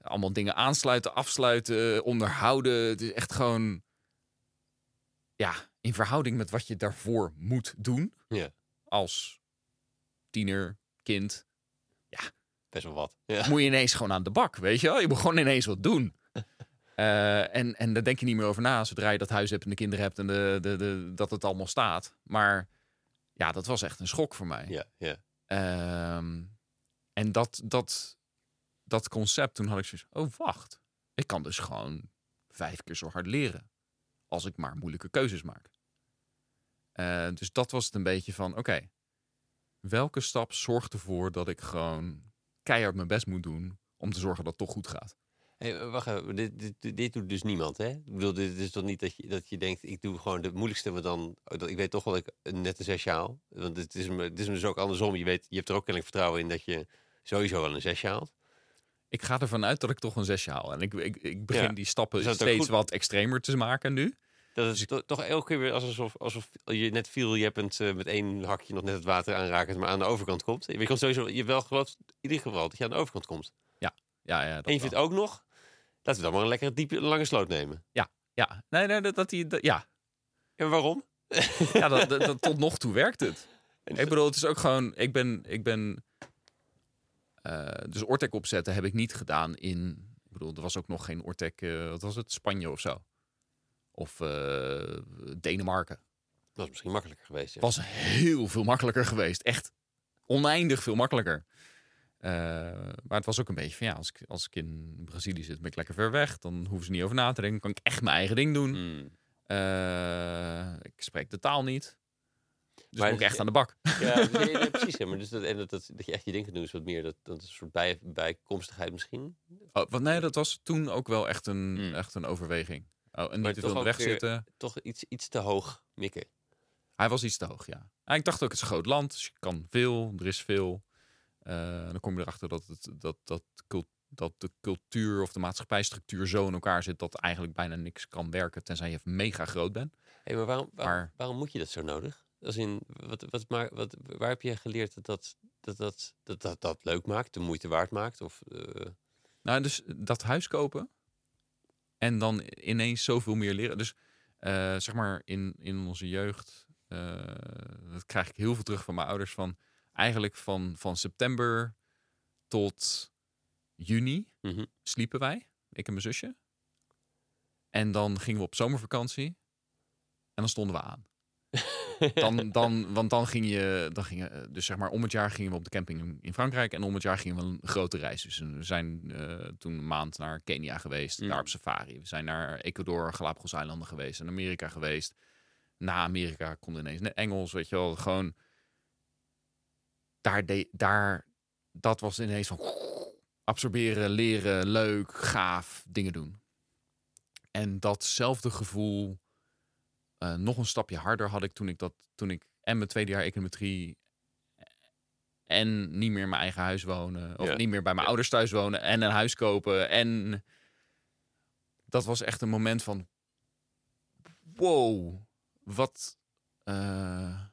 allemaal dingen aansluiten, afsluiten, onderhouden. Het is echt gewoon, ja, in verhouding met wat je daarvoor moet doen. Ja. Als tiener, kind, Best wel wat. Ja. moet je ineens gewoon aan de bak, weet je wel? Je moet gewoon ineens wat doen. Eh, en, en daar denk je niet meer over na zodra je dat huis hebt en de kinderen hebt en de, de, de, dat het allemaal staat. Maar ja, dat was echt een schok voor mij. Ja, ja. Ehm, en dat, dat, dat concept, toen had ik zoiets oh wacht, ik kan dus gewoon vijf keer zo hard leren. Als ik maar moeilijke keuzes maak. Eh, dus dat was het een beetje van, oké, welke stap zorgt ervoor dat ik gewoon keihard mijn best moet doen om te zorgen dat het toch goed gaat? Hey, eh, wacht even, dit, dit, dit, doet dus niemand, hè? Ik bedoel, dit is toch niet dat je, dat je denkt, ik doe gewoon de moeilijkste, maar dan... oh, dat- Ik weet toch wel dat ik een nette zesje haal. Want het is, me- het is me dus ook andersom. Je, weet, je hebt er ook kennelijk vertrouwen in dat je sowieso wel een zesje haalt. Ik ga ervan uit dat ik toch een zesje haal. En ik, ik, ik begin Ja. die stappen steeds wat extremer te maken nu. Dat Dus is to- toch elke keer weer alsof, alsof je net viel. Je bent eh, met één hakje nog net het water aanrakend, maar aan de overkant komt. Je komt sowieso, je wel gelooft in ieder geval dat je aan de overkant komt. Ja, ja, dat en je vindt ook nog, laten we dan maar een lekkere diepe, lange sloot nemen. Ja, nee, nee, dat, dat die, dat- ja. En waarom? ja dat, dat, tot nog toe werkt het. Ik bedoel, het is ook gewoon, ik ben, ik ben, eh, dus Ortek opzetten heb ik niet gedaan in, ik bedoel, er was ook nog geen Ortek, eh, wat was het, Spanje of zo. Of eh, Denemarken. Dat was misschien makkelijker geweest. Ja. was heel veel makkelijker geweest. Echt oneindig veel makkelijker. Eh, maar het was ook een beetje van ja, als ik, als ik in Brazilië zit, ben ik lekker ver weg. Dan hoeven ze niet over na te denken. Kan ik echt mijn eigen ding doen. Hmm. Eh, ik spreek de taal niet. Dus Maar moet ik het- echt aan de bak. Ja, dus- nee, precies. Ja, maar dus dat, en dat, dat, dat je echt je ding kunt doen is wat meer. Dat, dat is een soort bij, bijkomstigheid misschien. Oh, want nee, dat was toen ook wel echt een, Hmm. echt een overweging. Oh, en Maar niet te veel toch in de ook weg weer- zitten. Toch iets, iets te hoog mikken. Hij was iets te hoog, ja. En ik dacht ook, het is een groot land, dus je kan veel, er is veel. Eh, dan kom je erachter dat, het, dat, dat, cult- dat de cultuur of de maatschappijstructuur zo in elkaar zit dat eigenlijk bijna niks kan werken, tenzij je mega groot bent. Hey, maar waarom, waarom, Maar- waarom moet je dat zo nodig? Als in, wat, wat, maar, wat, waar heb je geleerd dat dat, dat, dat, dat, dat, dat leuk maakt, de moeite waard maakt? Of, eh, Nou, dus dat huis kopen en dan ineens zoveel meer leren. Dus eh, zeg maar in, in onze jeugd, dat krijg ik heel veel terug van mijn ouders, van eigenlijk van, van september tot juni mhm. sliepen wij, ik en mijn zusje. En dan gingen we op zomervakantie en dan stonden we aan. Dan, dan, want dan ging je, dan gingen, eh, dus zeg maar om het jaar gingen we op de camping in- Frankrijk en om het jaar gingen we een grote reis. Dus we zijn eh, toen een maand naar Kenia geweest, Mm. daar op safari. We zijn naar Ecuador, Galapagos-eilanden geweest en Amerika geweest. Na Amerika kon ineens Engels, weet je wel, gewoon daar, de, daar dat was ineens van absorberen, leren, leuk, gaaf, dingen doen. En datzelfde gevoel, eh, nog een stapje harder had ik toen ik dat, toen ik en mijn tweede jaar econometrie en niet meer in mijn eigen huis wonen, of Ja. niet meer bij mijn ouders thuis wonen en een huis kopen en dat was echt een moment van wow, wat eh,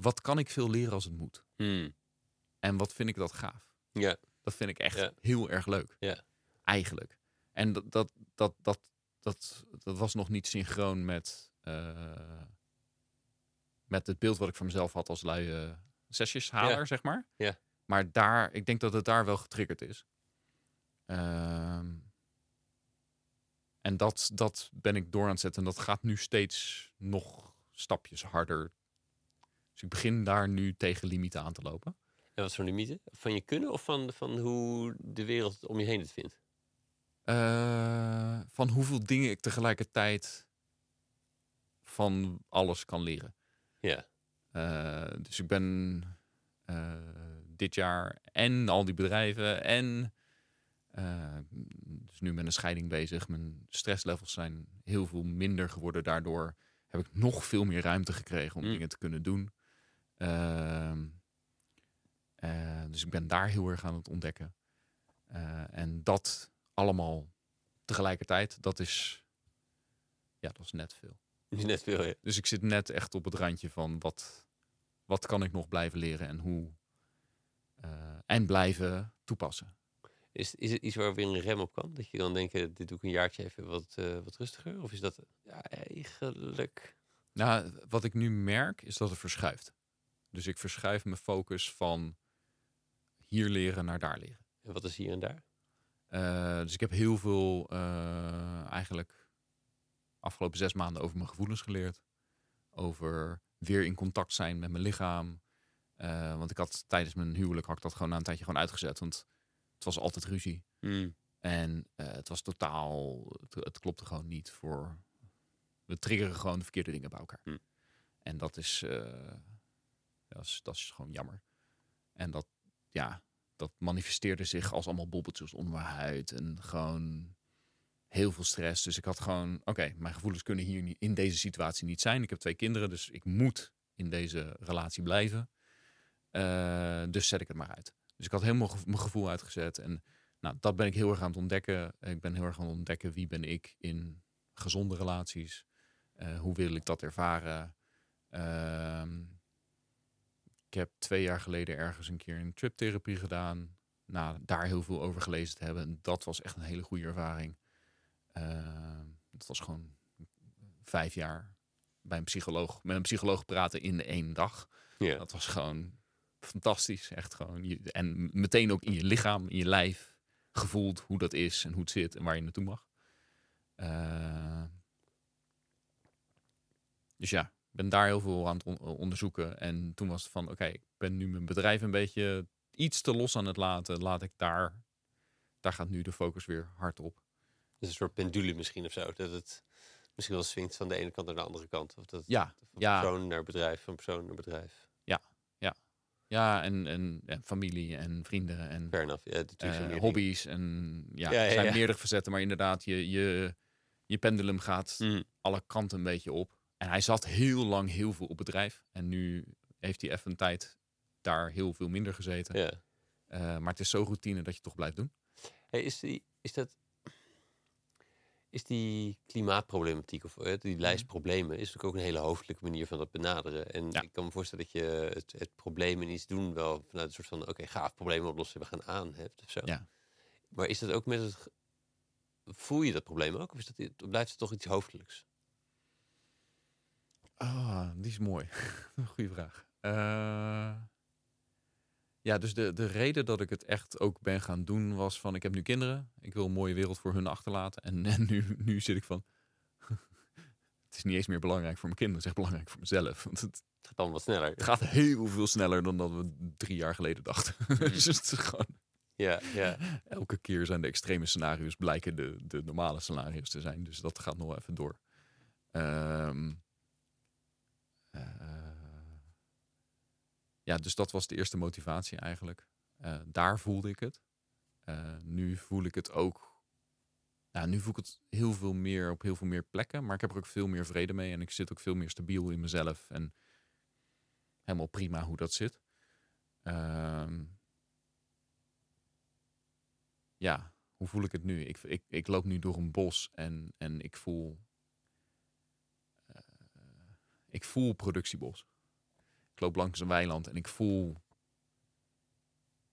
wat kan ik veel leren als het moet Hmm. en wat vind ik dat gaaf. Ja, Dat vind ik echt Ja. heel erg leuk. Ja. Eigenlijk. En dat, dat, dat, dat, dat, dat was nog niet synchroon met, eh, met het beeld wat ik van mezelf had als luie zesjeshaler, Ja. zeg maar. Ja. Maar daar, ik denk dat het daar wel getriggerd is. Ehm, en dat, dat ben ik door aan het zetten. En dat gaat nu steeds nog stapjes harder. Dus ik begin daar nu tegen limieten aan te lopen. en wat voor limieten? Van je kunnen of van, van hoe de wereld om je heen het vindt? Eh, van hoeveel dingen ik tegelijkertijd van alles kan leren. Ja. Eh, dus ik ben eh, dit jaar en al die bedrijven en dus nu met een scheiding bezig. Mijn stresslevels zijn heel veel minder geworden. Daardoor heb ik nog veel meer ruimte gekregen om Mm. dingen te kunnen doen. Ehm, eh, dus ik ben daar heel erg aan het ontdekken. Eh, en dat allemaal tegelijkertijd, dat is, ja, dat is net veel. Net veel, ja. Dus ik zit net echt op het randje van wat, wat kan ik nog blijven leren en hoe. eh, en blijven toepassen. Is, is het iets waar weer een rem op kan? Dat je dan denken, dit doe ik een jaartje even wat, wat rustiger? Of is dat ja, eigenlijk... Nou, wat ik nu merk is dat het verschuift. Dus ik verschuif mijn focus van hier leren naar daar leren. En wat is hier en daar? Eh, dus ik heb heel veel eh, eigenlijk afgelopen zes maanden over mijn gevoelens geleerd. Over weer in contact zijn met mijn lichaam. Eh, want ik had tijdens mijn huwelijk had ik dat gewoon na een tijdje gewoon uitgezet. Want het was altijd ruzie. Hmm. En het was totaal, het, het klopte gewoon niet voor. We triggeren gewoon de verkeerde dingen bij elkaar. Hm. En dat is, dat is, dat is gewoon jammer. En dat, ja, dat manifesteerde zich als allemaal bobbeltjes onder mijn huid. En gewoon heel veel stress. Dus ik had gewoon, oké, mijn gevoelens kunnen hier niet, in deze situatie niet zijn. Ik heb twee kinderen, dus ik moet in deze relatie blijven. Eh, dus zet ik het maar uit. Dus ik had helemaal mijn gevoel uitgezet. En nou, dat ben ik heel erg aan het ontdekken. Ik ben heel erg aan het ontdekken wie ben ik in gezonde relaties? Eh, hoe wil ik dat ervaren? Ehm, ik heb twee jaar geleden ergens een keer een triptherapie gedaan. Nou, daar heel veel over gelezen te hebben. En dat was echt een hele goede ervaring. Ehm, het was gewoon vijf jaar bij een psycholoog, met een psycholoog praten in één dag. Ja. Dat was gewoon fantastisch. Echt gewoon. En meteen ook in je lichaam, in je lijf gevoeld hoe dat is en hoe het zit en waar je naartoe mag. Eh, dus ja, ben daar heel veel aan het on- onderzoeken. En toen was het van, oké, ik ben nu mijn bedrijf een beetje iets te los aan het laten. Laat ik daar, daar gaat nu de focus weer hard op. Dus een soort pendule misschien of zo. Dat het misschien wel swingt van de ene kant naar de andere kant. Of dat Ja, van ja. persoon naar bedrijf, van persoon naar bedrijf. ja en, en, en familie en vrienden en enough. Ja, eh, hobby's. En ja, Ja, ja, er zijn ja. meerdere facetten, maar inderdaad, je, je, je pendulum gaat Mm, alle kanten een beetje op. En hij zat heel lang heel veel op bedrijf. En nu heeft hij even een tijd daar heel veel minder gezeten. ja. Eh, maar het is zo routine dat je toch blijft doen. Hey, is, die, is dat. Is die klimaatproblematiek of eh, die lijst problemen, is natuurlijk ook een hele hoofdelijke manier van dat benaderen. En Ja. ik kan me voorstellen dat je het, het probleem en iets doen wel vanuit een soort van, oké, gaaf probleem oplossen, we gaan aan hebt of zo. Ja. Maar is dat ook met het, voel je dat probleem ook? Of is dat, blijft het toch iets hoofdelijks? Ah, die is mooi. Goeie vraag. Eh, ja, dus de, de reden dat ik het echt ook ben gaan doen was van... ik heb nu kinderen, ik wil een mooie wereld voor hun achterlaten. En, en nu, nu zit ik van... het is niet eens meer belangrijk voor mijn kinderen, het is echt belangrijk voor mezelf. Want het, Het gaat dan wat sneller. het gaat heel veel sneller dan dat we drie jaar geleden dachten. dus het is gewoon, Ja, ja. elke keer zijn de extreme scenario's blijken de, de normale scenario's te zijn. Dus dat gaat nog even door. Ehm, eh, ja, dus dat was de eerste motivatie eigenlijk. Eh, daar voelde ik het. Eh, nu voel ik het ook. Nou, nu voel ik het heel veel meer op heel veel meer plekken. Maar ik heb er ook veel meer vrede mee. En ik zit ook veel meer stabiel in mezelf. En helemaal prima hoe dat zit. Ehm, ja, hoe voel ik het nu? Ik, ik, ik loop nu door een bos en, en ik voel. Ik voel productiebos. Ik loop langs een weiland en ik voel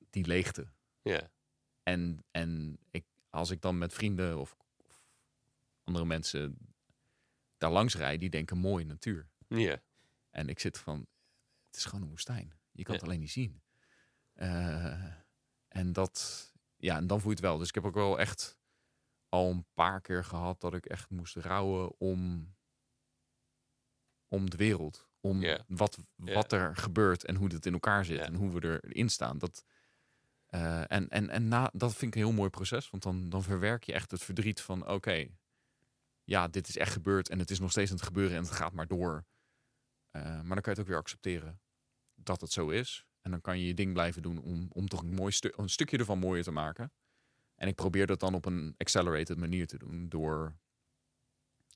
die leegte. ja. En, en ik, als ik dan met vrienden of, of andere mensen daar langs rijd, die denken mooi natuur. Ja. En ik zit van, het is gewoon een woestijn. Je kan Ja. het alleen niet zien. Eh, en dat, ja, en dan voel je het wel. Dus ik heb ook wel echt al een paar keer gehad dat ik echt moest rouwen om, om de wereld. Om wat, wat er gebeurt en hoe het in elkaar zit en hoe we erin staan. Dat, eh, en en, en na, dat vind ik een heel mooi proces, want dan, dan verwerk je echt het verdriet van: oké, ja, dit is echt gebeurd en het is nog steeds aan het gebeuren en het gaat maar door. Eh, maar dan kan je het ook weer accepteren dat het zo is. En dan kan je je ding blijven doen om, om toch een, mooi stu een stukje ervan mooier te maken. En ik probeer dat dan op een accelerated manier te doen. Door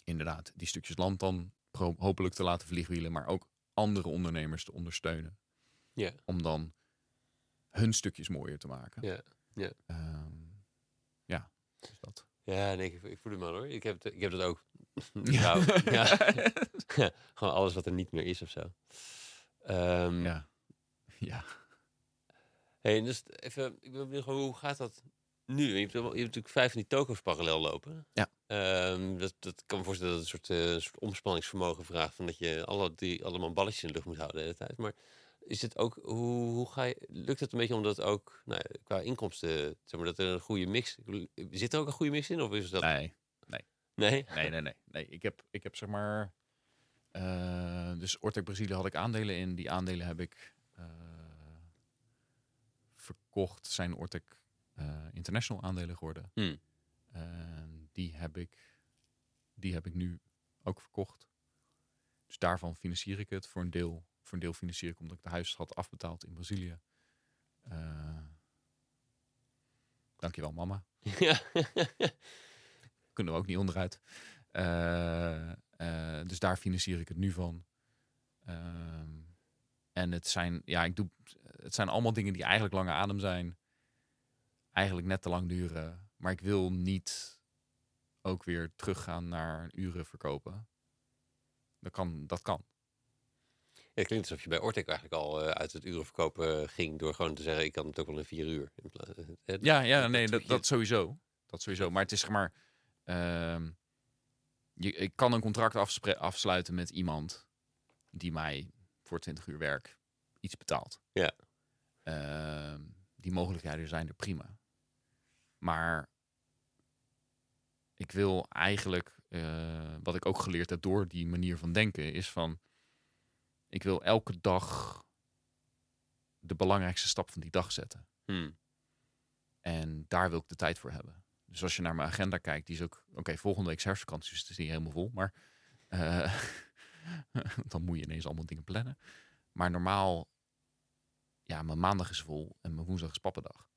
inderdaad die stukjes land dan hopelijk te laten vliegwielen. Maar ook andere ondernemers te ondersteunen. Ja. Om dan hun stukjes mooier te maken. Ja, ja. Ehm, ja, dus dat. Ja, nee, ik, ik voel hem al hoor. Ik heb, het- ik heb dat ook. Ja. Nou, ja. Ja, Gewoon alles wat er niet meer is of zo. Ehm, Ja. ja. Hey, dus even, ik ben benieuwd, hoe gaat dat nu? Je hebt, je hebt natuurlijk vijf van die toko's parallel lopen. Ja. Ehm, dat, dat kan me voorstellen dat het een soort, een soort omspanningsvermogen vraagt. Van dat je alle, die, allemaal balletjes in de lucht moet houden de hele tijd. Maar is het ook, hoe, hoe ga je, lukt het een beetje om dat ook nou, qua inkomsten, zeg maar, dat er een goede mix, zit er ook een goede mix in? Of is dat, Nee, nee? nee, nee, nee. nee. Ik, heb, ik heb zeg maar. eh, dus Ortec Brazilië had ik aandelen in. Die aandelen heb ik eh, verkocht. Zijn Ortec International aandelen geworden. En die heb ik, die heb ik nu ook verkocht. Dus daarvan financier ik het voor een deel. Voor een deel financier ik omdat ik de huis had afbetaald in Brazilië. Eh dankjewel mama. ja. kunnen we ook niet onderuit. Eh, eh, dus daar financier ik het nu van. Ehm, en het zijn, ja, ik doe, het zijn allemaal dingen die eigenlijk lange adem zijn. Eigenlijk net te lang duren. Maar ik wil niet ook weer teruggaan naar uren verkopen. Dat kan. Dat kan. Ja, het klinkt alsof je bij Ortek eigenlijk al eh, uit het urenverkopen ging door gewoon te zeggen, ik kan het ook wel in vier uur. Eh, Ja, ja, nee, dat, dat sowieso. Dat sowieso. Maar het is zeg maar. ehm, je, ik kan een contract afsluiten met iemand die mij voor 20 uur werk iets betaalt. Ja. Ehm, die mogelijkheden zijn er prima. Maar ik wil eigenlijk, eh, wat ik ook geleerd heb door die manier van denken, is van, ik wil elke dag de belangrijkste stap van die dag zetten. Hmm. En daar wil ik de tijd voor hebben. Dus als je naar mijn agenda kijkt, die is ook... Oké, volgende week is herfstvakantie, dus het is niet helemaal vol. Maar eh, dan moet je ineens allemaal dingen plannen. Maar normaal... Ja, mijn maandag is vol en mijn woensdag is pappendag.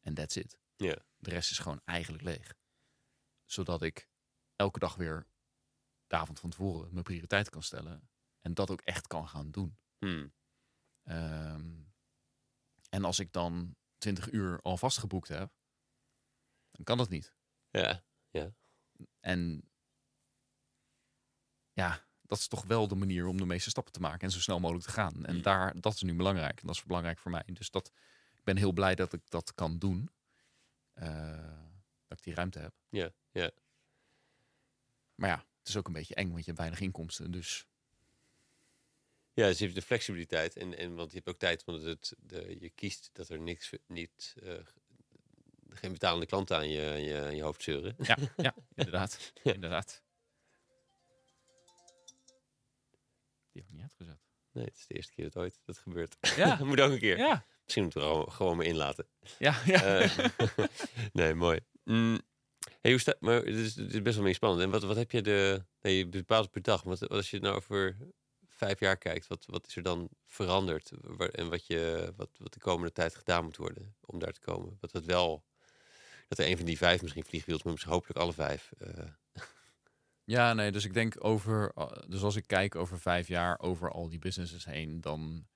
En that's it. Ja. De rest is gewoon eigenlijk leeg. Zodat ik elke dag weer de avond van tevoren mijn prioriteiten kan stellen. En dat ook echt kan gaan doen. Hmm. Ehm, en als ik dan 20 uur al vastgeboekt heb, dan kan dat niet. Ja, En ja, dat is toch wel de manier om de meeste stappen te maken en zo snel mogelijk te gaan. En Mm. daar, dat is nu belangrijk. En dat is belangrijk voor mij. Dus dat, ik ben heel blij dat ik dat kan doen. Eh, dat ik die ruimte heb. ja, ja. Maar ja, het is ook een beetje eng, want je hebt weinig inkomsten. Dus Ja, dus je hebt de flexibiliteit en, en want je hebt ook tijd, want het, de, je kiest dat er niks, niet, eh, geen betalende klanten aan je, je, je hoofd zeuren. ja, ja inderdaad. Ja. inderdaad. Die heb ik niet uitgezet. Nee, het is de eerste keer dat ooit dat gebeurt. Ja, Moet ook een keer. ja, Misschien moeten we gewoon, gewoon maar inlaten. ja. ja. Eh, nee, mooi. Mm. Hey, hoe sta, maar het is, het is best wel meer spannend. En wat, wat heb je de... Nee, je bepaalt per dag. Wat, wat als je nou over vijf jaar kijkt, wat, wat is er dan veranderd? Waar- En wat, je, wat, wat de komende tijd gedaan moet worden om daar te komen? Wat het wel... Dat er een van die vijf misschien vliegwiels, maar misschien hopelijk alle vijf. eh, Ja, nee, dus ik denk over, uh, dus als ik kijk over vijf jaar over al die businesses heen, dan,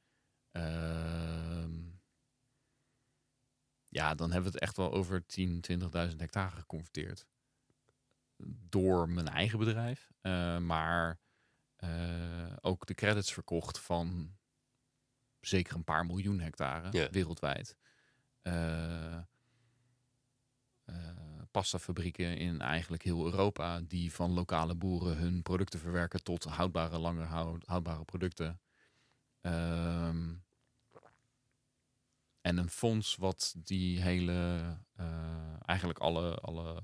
ja, dan hebben we het echt wel over 10, 20.000 hectare geconverteerd. Door mijn eigen bedrijf, eh, maar eh, ook de credits verkocht van zeker een paar miljoen hectare wereldwijd. Eh, pastafabrieken in eigenlijk heel Europa die van lokale boeren hun producten verwerken tot houdbare, langer houd- houdbare producten. Ehm, en een fonds wat die hele, eh, eigenlijk alle, alle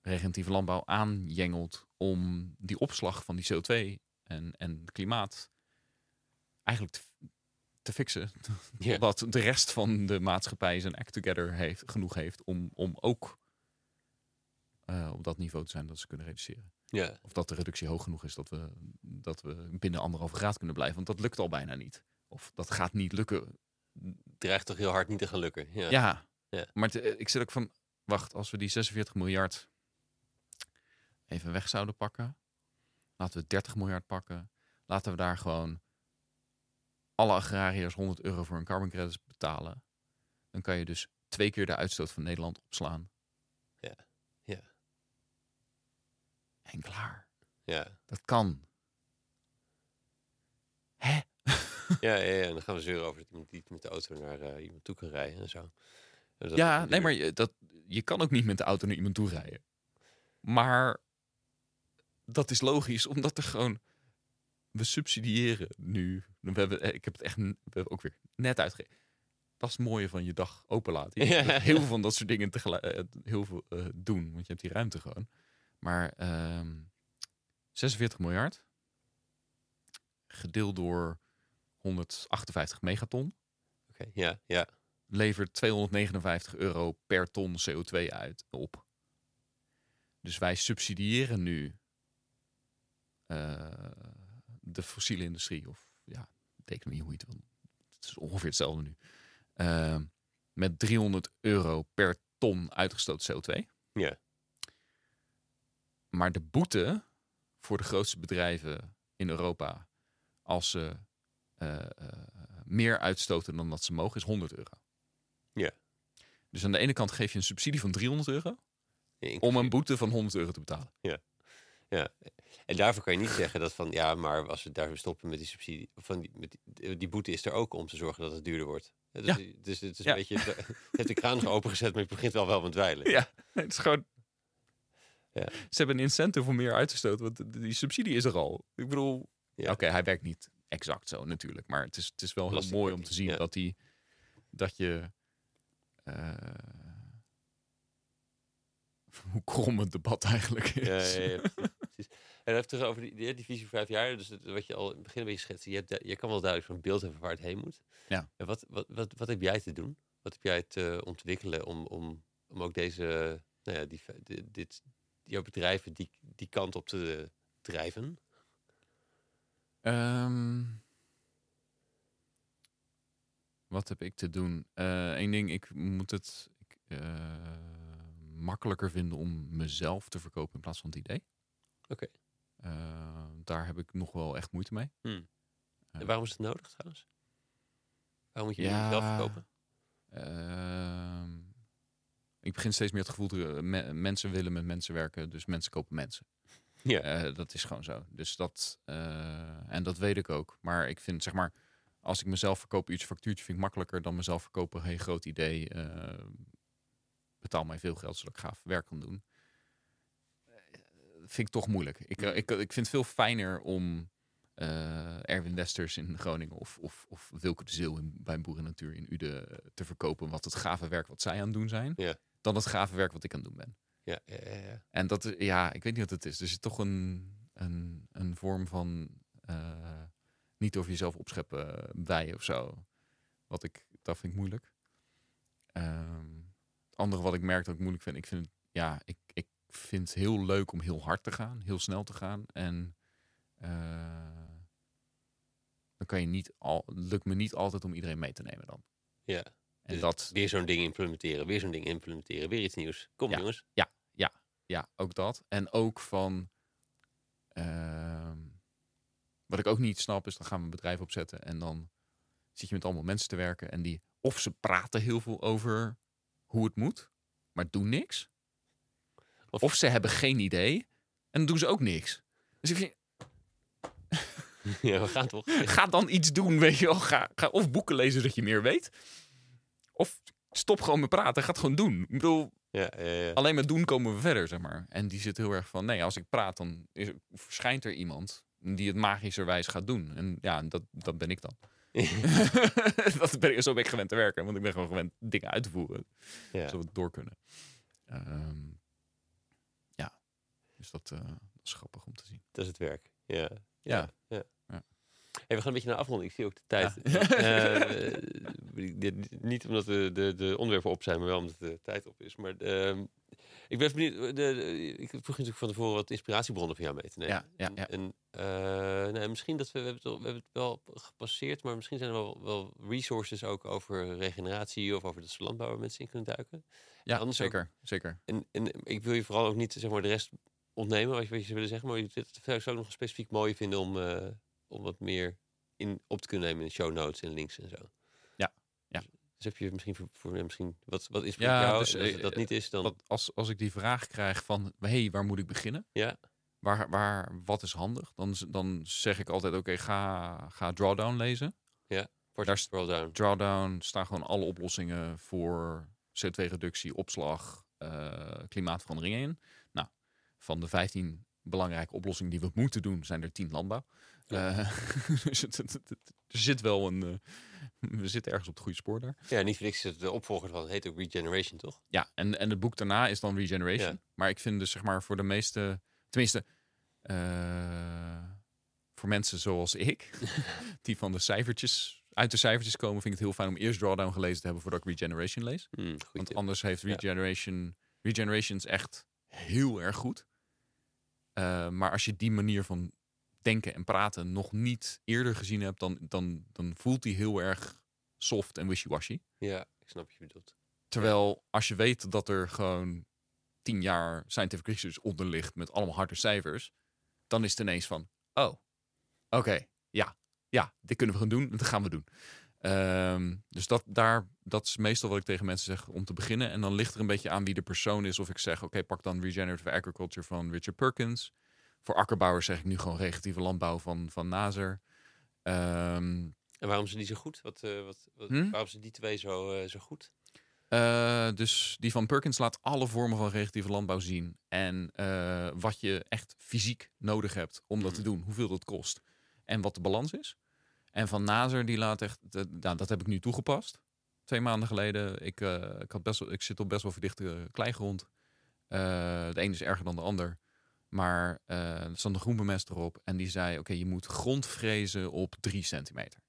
regeneratieve landbouw aanjengelt om die opslag van die CO2 en, en het klimaat eigenlijk te, te fixen. Ja. Totdat de rest van de maatschappij zijn act together heeft, genoeg heeft om, om ook eh, op dat niveau te zijn dat ze kunnen reduceren. ja, Of dat de reductie hoog genoeg is dat we, dat we binnen anderhalve graad kunnen blijven. Want dat lukt al bijna niet. Of dat gaat niet lukken. Dreigt toch heel hard niet te gaan lukken. Ja. Ja, Ja. maar eh, ik zit ook van... Wacht, als we die 46 miljard even weg zouden pakken. Laten we 30 miljard pakken. Laten we daar gewoon alle agrariërs 100 euro voor een carbon credits betalen. Dan kan je dus twee keer de uitstoot van Nederland opslaan. Ja, ja. En klaar. ja. Dat kan. Hè? Ja, ja, ja, en dan gaan we zeuren over dat iemand niet met de auto naar eh, iemand toe kan rijden en zo. Ja, nee, maar je, dat, je kan ook niet met de auto naar iemand toe rijden. Maar dat is logisch, omdat er gewoon... We subsidiëren nu. We hebben, eh, ik heb het echt we hebben ook weer net uitgegeven. Dat is het mooie van je dag open laten. Je Ja. heel veel van dat soort dingen tegelijk eh, heel veel doen, want je hebt die ruimte gewoon. Maar ehm 46 miljard gedeeld door 158 megaton Oké, ja, ja. levert 259 euro per ton CO2 uit op. Dus wij subsidiëren nu eh, de fossiele industrie. Of ja, de economie, hoe je het wil. Het is ongeveer hetzelfde nu. Eh, met 300 euro per ton uitgestoten CO2. Ja. Maar de boete voor de grootste bedrijven in Europa, als ze meer uitstoten dan dat ze mogen, is 100 euro. Ja. Dus aan de ene kant geef je een subsidie van 300 euro. om een boete van 100 euro te betalen. Ja. En daarvoor kan je niet zeggen dat van ja, maar als we daar stoppen met die subsidie, van die, met die, die boete is er ook om te zorgen dat het duurder wordt. Ja, Dus, Ja. dus het is Ja. een beetje, je hebt de kraan opengezet, maar je begint wel wel met dweilen. Ja, het is gewoon... Ja. Ze hebben een incentive om meer uit te stoten, want die subsidie is er al. Ik bedoel, Ja. oké, hij werkt niet exact zo natuurlijk, maar het is, het is wel heel mooi om te zien ja. dat, die, dat je... eh, hoe krom het debat eigenlijk is. Ja, ja, ja, precies. En even terug over die, die, visie voor vijf jaar. Dus wat je al in het begin een beetje schetste. Je, hebt, je kan wel duidelijk zo'n beeld hebben waar het heen moet. Ja. En wat, wat, wat, wat heb jij te doen? Wat heb jij te ontwikkelen om, om, om ook deze, nou ja, die, di- dit, jouw bedrijven die, die kant op te drijven? Ehm, wat heb ik te doen? Eén ding, ik moet het ik, eh, makkelijker vinden om mezelf te verkopen in plaats van het idee. Oké. Eh, daar heb ik nog wel echt moeite mee. Hmm. Ja. En waarom is het nodig trouwens? Waarom moet je Ja. jezelf verkopen? Ehm, ik begin steeds meer het gevoel me- mensen willen met mensen werken, dus mensen kopen mensen. Ja. Eh, dat is gewoon zo. Dus dat, eh, en dat weet ik ook. Maar ik vind, zeg maar, als ik mezelf verkoop, uurtje factuurtje, vind ik makkelijker dan mezelf verkopen. Hey, groot idee. eh, betaal mij veel geld zodat ik gaaf werk kan doen. Vind ik toch moeilijk. Ik, eh, ik, ik vind het veel fijner om Erwin Westers in Groningen of, of, of Wilke de in, bij Boeren Natuur in Uden eh, te verkopen. Wat het gave werk wat zij aan het doen zijn. Ja. Dan het gave werk wat ik aan het doen ben. Ja, ja, ja. En dat, is- ja, ik weet niet wat het is. Er zit toch een, een, een vorm van eh, niet over jezelf opscheppen bij of zo. Wat ik, dat vind ik moeilijk. Ehm, het andere wat ik merk dat ik moeilijk vind, ik vind, het- ja, ik, ik vind het heel leuk om heel hard te gaan, heel snel te gaan. En eh, dan kan je niet al, lukt me niet altijd om iedereen mee te nemen dan. Ja. En Dus dat, Weer zo'n ding implementeren, weer zo'n ding implementeren, weer iets nieuws. Kom Ja. jongens. Ja, ook dat. En ook van. ehm, wat ik ook niet snap is, dan gaan we een bedrijf opzetten en dan zit je met allemaal mensen te werken en die of ze praten heel veel over hoe het moet, maar doen niks. Of- Of, ze hebben geen idee en dan doen ze ook niks. Dus ik vind, Ja, we gaan toch? ga dan iets doen, weet je wel. Ga, ga of boeken lezen dat je meer weet. Of stop gewoon met praten, ga het gewoon doen. Ik bedoel, Ja, ja, ja. alleen met doen komen we verder, zeg maar. En die zit heel erg van, nee, als ik praat, dan is, verschijnt er iemand die het magischerwijs gaat doen. En ja, dat, dat ben ik dan. dat ben ik, zo ben ik gewend te werken, want ik ben gewoon gewend dingen uit te voeren, zodat we het door kunnen. Ehm, ja, dus dat, eh, dat is grappig om te zien. Dat is het werk. Ja. Ja. Hey, we gaan een beetje naar afronding. Ik zie ook de tijd. Ja. Eh, dit- niet omdat de, de, de onderwerpen op zijn, maar wel omdat de tijd op is. Maar ehm, ik ben benieuwd. De, de- ik vroeg natuurlijk van tevoren wat inspiratiebronnen van jou mee te nemen. Ja, ja, ja. En eh, nou, misschien dat we, we, hebben het, al- we hebben het wel gepasseerd, maar misschien zijn er wel, wel resources ook over regeneratie of over dat soort landbouw waar mensen in kunnen duiken. Ja, anders ook- zeker, zeker. En, en ik wil je vooral ook niet zeg maar, de rest ontnemen, wat je, wat je zou willen zeggen. Maar je dit zou ik ook nog specifiek mooi vinden om, eh, om wat meer in, op te kunnen nemen in de show notes en links en zo. Ja, ja. Dus, dus heb je misschien voor, voor misschien wat, wat is voor Ja, jou? dus, en als het eh, dat niet is, dan. Wat, als, als ik die vraag krijg van, hey, waar moet ik beginnen? ja, Waar, waar, wat is handig? Dan, dan zeg ik altijd, oké, ga, ga Drawdown lezen. part daar scroll down. Drawdown staan gewoon alle oplossingen voor CO2-reductie, opslag, eh, klimaatverandering in. Nou, van de 15 belangrijke oplossingen die we moeten doen, zijn er 10 landbouw. Ja. Eh, dus het, het- het- het- er zit wel een. eh, we zitten ergens op het goede spoor daar. Ja, niet voor niks is het de opvolger van, het heet ook Regeneration, toch? Ja, en, en het boek daarna is dan Regeneration. Ja. Maar ik vind dus zeg maar voor de meeste, tenminste, eh, voor mensen zoals ik, die van de cijfertjes, uit de cijfertjes komen, vind ik het heel fijn om eerst Drawdown gelezen te hebben voordat ik Regeneration lees. Hmm, goed Want anders heeft. Regeneration, Regeneration is echt heel erg goed. Maar als je die manier van denken en praten nog niet eerder gezien hebt, dan, dan, dan voelt die heel erg soft en wishy-washy. Ja, ik snap wat je bedoelt. Terwijl als je weet dat er gewoon tien jaar scientific research onder ligt met allemaal harde cijfers, dan is het ineens van, oh, oké, ja, ja, dit kunnen we gaan doen, dat gaan we doen. Ehm, dus dat, daar, dat is meestal wat ik tegen mensen zeg om te beginnen. En dan ligt er een beetje aan wie de persoon is. Of ik zeg, oké, pak dan Regenerative Agriculture van Richard Perkins. Voor akkerbouwers zeg ik nu gewoon regeneratieve landbouw van, van Nazer. Ehm, En waarom zijn die zo goed? Wat, eh, wat, wat- Hm? Waarom zijn die twee zo, eh, zo goed? Eh, dus die van Perkins laat alle vormen van regeneratieve landbouw zien. En wat je echt fysiek nodig hebt om dat te doen. Hoeveel dat kost. En wat de balans is. En van Nazer die laat echt... nou, dat heb ik nu toegepast. Twee maanden geleden. Ik, ik, had best wel, ik zit op best wel verdichte kleigrond. De een is erger dan de ander. Maar eh, er stond een groenbemest erop. En die zei, oké, je moet grondvrezen op drie centimeter.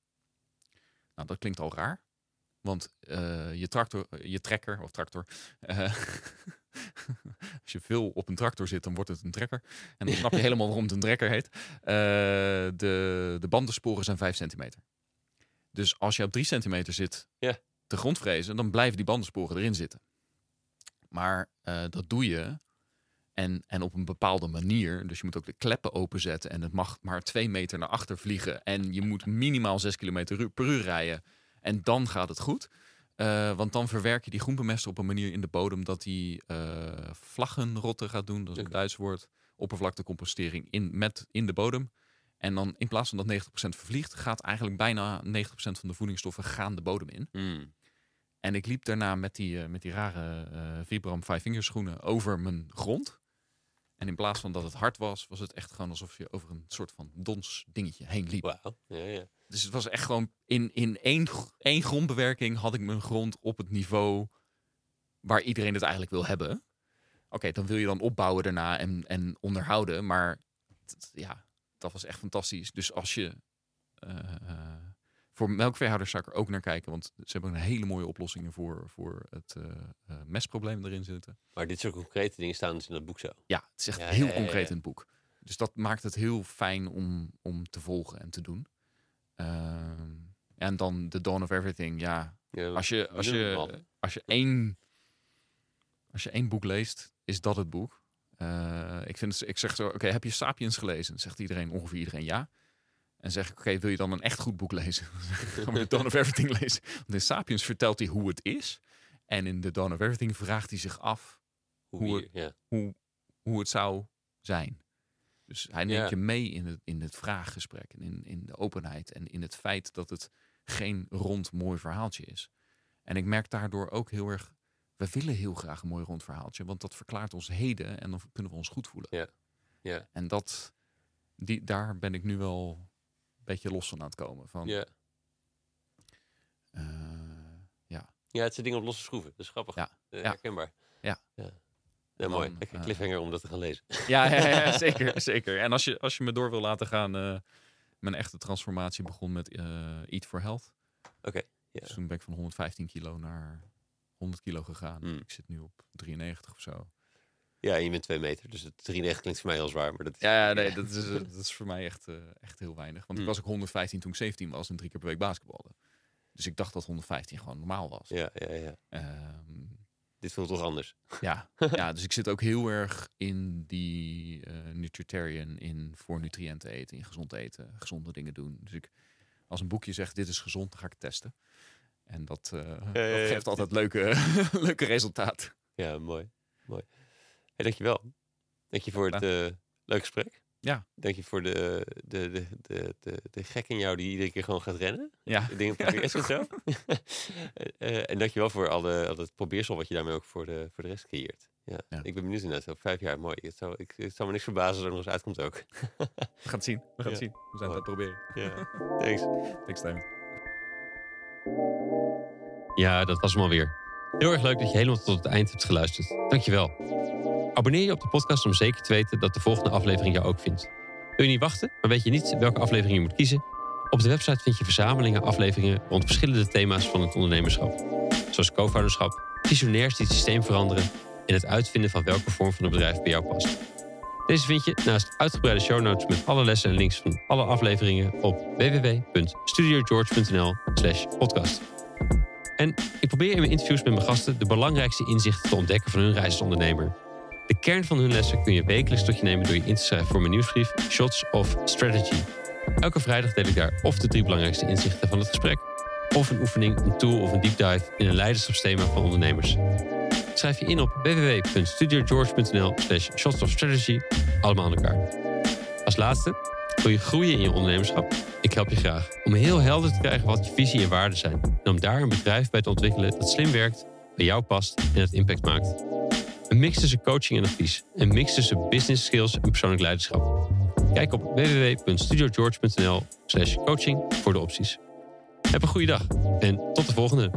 Nou, dat klinkt al raar. Want eh, je tractor, je trekker of tractor. eh, als je veel op een tractor zit, dan wordt het een trekker. En dan snap je helemaal waarom het een trekker heet. Eh, de, de bandensporen zijn 5 centimeter. Dus als je op 3 centimeter zit Ja. te grondvrezen, dan blijven die bandensporen erin zitten. Maar eh, dat doe je. En, en op een bepaalde manier. Dus je moet ook de kleppen openzetten. En het mag maar twee meter naar achter vliegen. En je moet minimaal 6 km per uur rijden. En dan gaat het goed. Eh, want dan verwerk je die groenbemester op een manier in de bodem dat die eh vlaggenrotten gaat doen. Dat is een. Duits woord. Oppervlaktecompostering in, met, in de bodem. En dan in plaats van dat 90% vervliegt, gaat eigenlijk bijna 90% van de voedingsstoffen gaan de bodem in. Hmm. En ik liep daarna met die, eh, met die rare eh Vibram Five Fingers schoenen over mijn grond. En in plaats van dat het hard was, was het echt gewoon alsof je over een soort van dons dingetje heen liep. Wauw. Ja, ja. Dus het was echt gewoon in, in één, één grondbewerking had ik mijn grond op het niveau waar iedereen het eigenlijk wil hebben. Oké, dan wil je dan opbouwen daarna en, en onderhouden. Maar ja, dat was echt fantastisch. Dus als je eh, voor melkveehouders zou ik er ook naar kijken. Want ze hebben een hele mooie oplossingen voor, voor het eh, eh, mestprobleem erin zitten. Maar dit soort concrete dingen staan dus in dat boek zo. Ja, het is echt Ja, heel ja, concreet in het boek. Dus dat maakt het heel fijn om, om te volgen en te doen. Ehm, en dan The Dawn of Everything. Ja, als je, als het je, al. als je, één, als je één boek leest, is dat het boek. Eh, ik, vind, het- ik zeg zo, oké, heb je Sapiens gelezen? Zegt iedereen, ongeveer iedereen ja. En zeg ik, oké, wil je dan een echt goed boek lezen? Gaan we The Dawn of Everything lezen? Want in Sapiens vertelt hij hoe het is. En in The Dawn of Everything vraagt hij zich af hoe hoe ja. hoe, hoe het zou zijn. Dus hij neemt je mee in het, in het vraaggesprek en in, in de openheid en in het feit dat het geen rond mooi verhaaltje is. En ik merk daardoor ook heel erg, we willen heel graag een mooi rond verhaaltje, want dat verklaart ons heden en dan kunnen we ons goed voelen. Ja. Ja. En dat, die, daar ben ik nu wel beetje los van aan het komen. Van, Ja. eh, ja. ja, het zijn dingen op losse schroeven. Dat is grappig. Ja. Eh. Herkenbaar. Ja. ja. Ja, mooi. Dan, Lekker eh, cliffhanger om dat te gaan lezen. Ja, ja, zeker, zeker. En als je, als je me door wil laten gaan, mijn echte transformatie begon met Eat for Health. Oké. Dus toen ben ik van 115 kilo naar 100 kilo gegaan. Mm. Ik zit nu op 93 of zo. Ja, en je bent twee meter, dus het 93 klinkt voor mij heel zwaar. Maar dat is, Ja, nee, dat is, eh, dat is voor mij echt, eh, echt heel weinig. Want Mm. ik was ook 115 toen ik 17 was en drie keer per week basketbalde. Dus ik dacht dat 115 gewoon normaal was. Ja, ja, ja. Ehm, Dit voelt toch anders. ja, ja, dus ik zit ook heel erg in die eh nutritarian, in voor nutriënten eten, in gezond eten, gezonde dingen doen. Dus ik, als een boekje zegt dit is gezond, dan ga ik het testen. En dat, ja, dat ja. geeft altijd leuke, leuke resultaat. Ja, mooi. mooi. Hey, dankjewel. Dank je voor het eh leuke gesprek. Ja. Dank je voor de, de, de, de, de, de gek in jou die iedere keer gewoon gaat rennen. Ja, dingen probeert en zo. Eh, en dankjewel voor al, de, al het probeersel wat je daarmee ook voor de, voor de rest creëert. Ja. Ja. Ik ben benieuwd inderdaad. Over vijf jaar, mooi. Het zou, ik, het zou me niks verbazen als er nog eens uitkomt ook. we gaan het zien. We gaan het Ja. zien. We zijn het aan het proberen. Ja, thanks. Thanks, Steven. Ja, dat was hem alweer. Heel erg leuk dat je helemaal tot het eind hebt geluisterd. Dankjewel. Abonneer je op de podcast om zeker te weten dat de volgende aflevering jou ook vindt. Wil je niet wachten, maar weet je niet welke aflevering je moet kiezen? Op de website vind je verzamelingen afleveringen rond verschillende thema's van het ondernemerschap. Zoals co-founderschap, visionairs die het systeem veranderen en het uitvinden van welke vorm van een bedrijf bij jou past. Deze vind je naast uitgebreide show notes met alle lessen en links van alle afleveringen op www.studiogeorge.nl slash podcast. En ik probeer in mijn interviews met mijn gasten de belangrijkste inzichten te ontdekken van hun reis als ondernemer. De kern van hun lessen kun je wekelijks tot je nemen door je in te schrijven voor mijn nieuwsbrief Shots of Strategy. Elke vrijdag deel ik daar of de drie belangrijkste inzichten van het gesprek, of een oefening, een tool of een deep dive in een leiderschapsthema van ondernemers. Schrijf je in op www.studiogeorge.nl slash shots of strategy, allemaal aan elkaar. Als laatste, wil je groeien in je ondernemerschap? Ik help je graag om heel helder te krijgen wat je visie en waarden zijn. En om daar een bedrijf bij te ontwikkelen dat slim werkt, bij jou past en het impact maakt. Een mix tussen coaching en advies. Een mix tussen business skills en persoonlijk leiderschap. Kijk op www.studiogeorge.nl slash coaching voor de opties. Heb een goede dag en tot de volgende.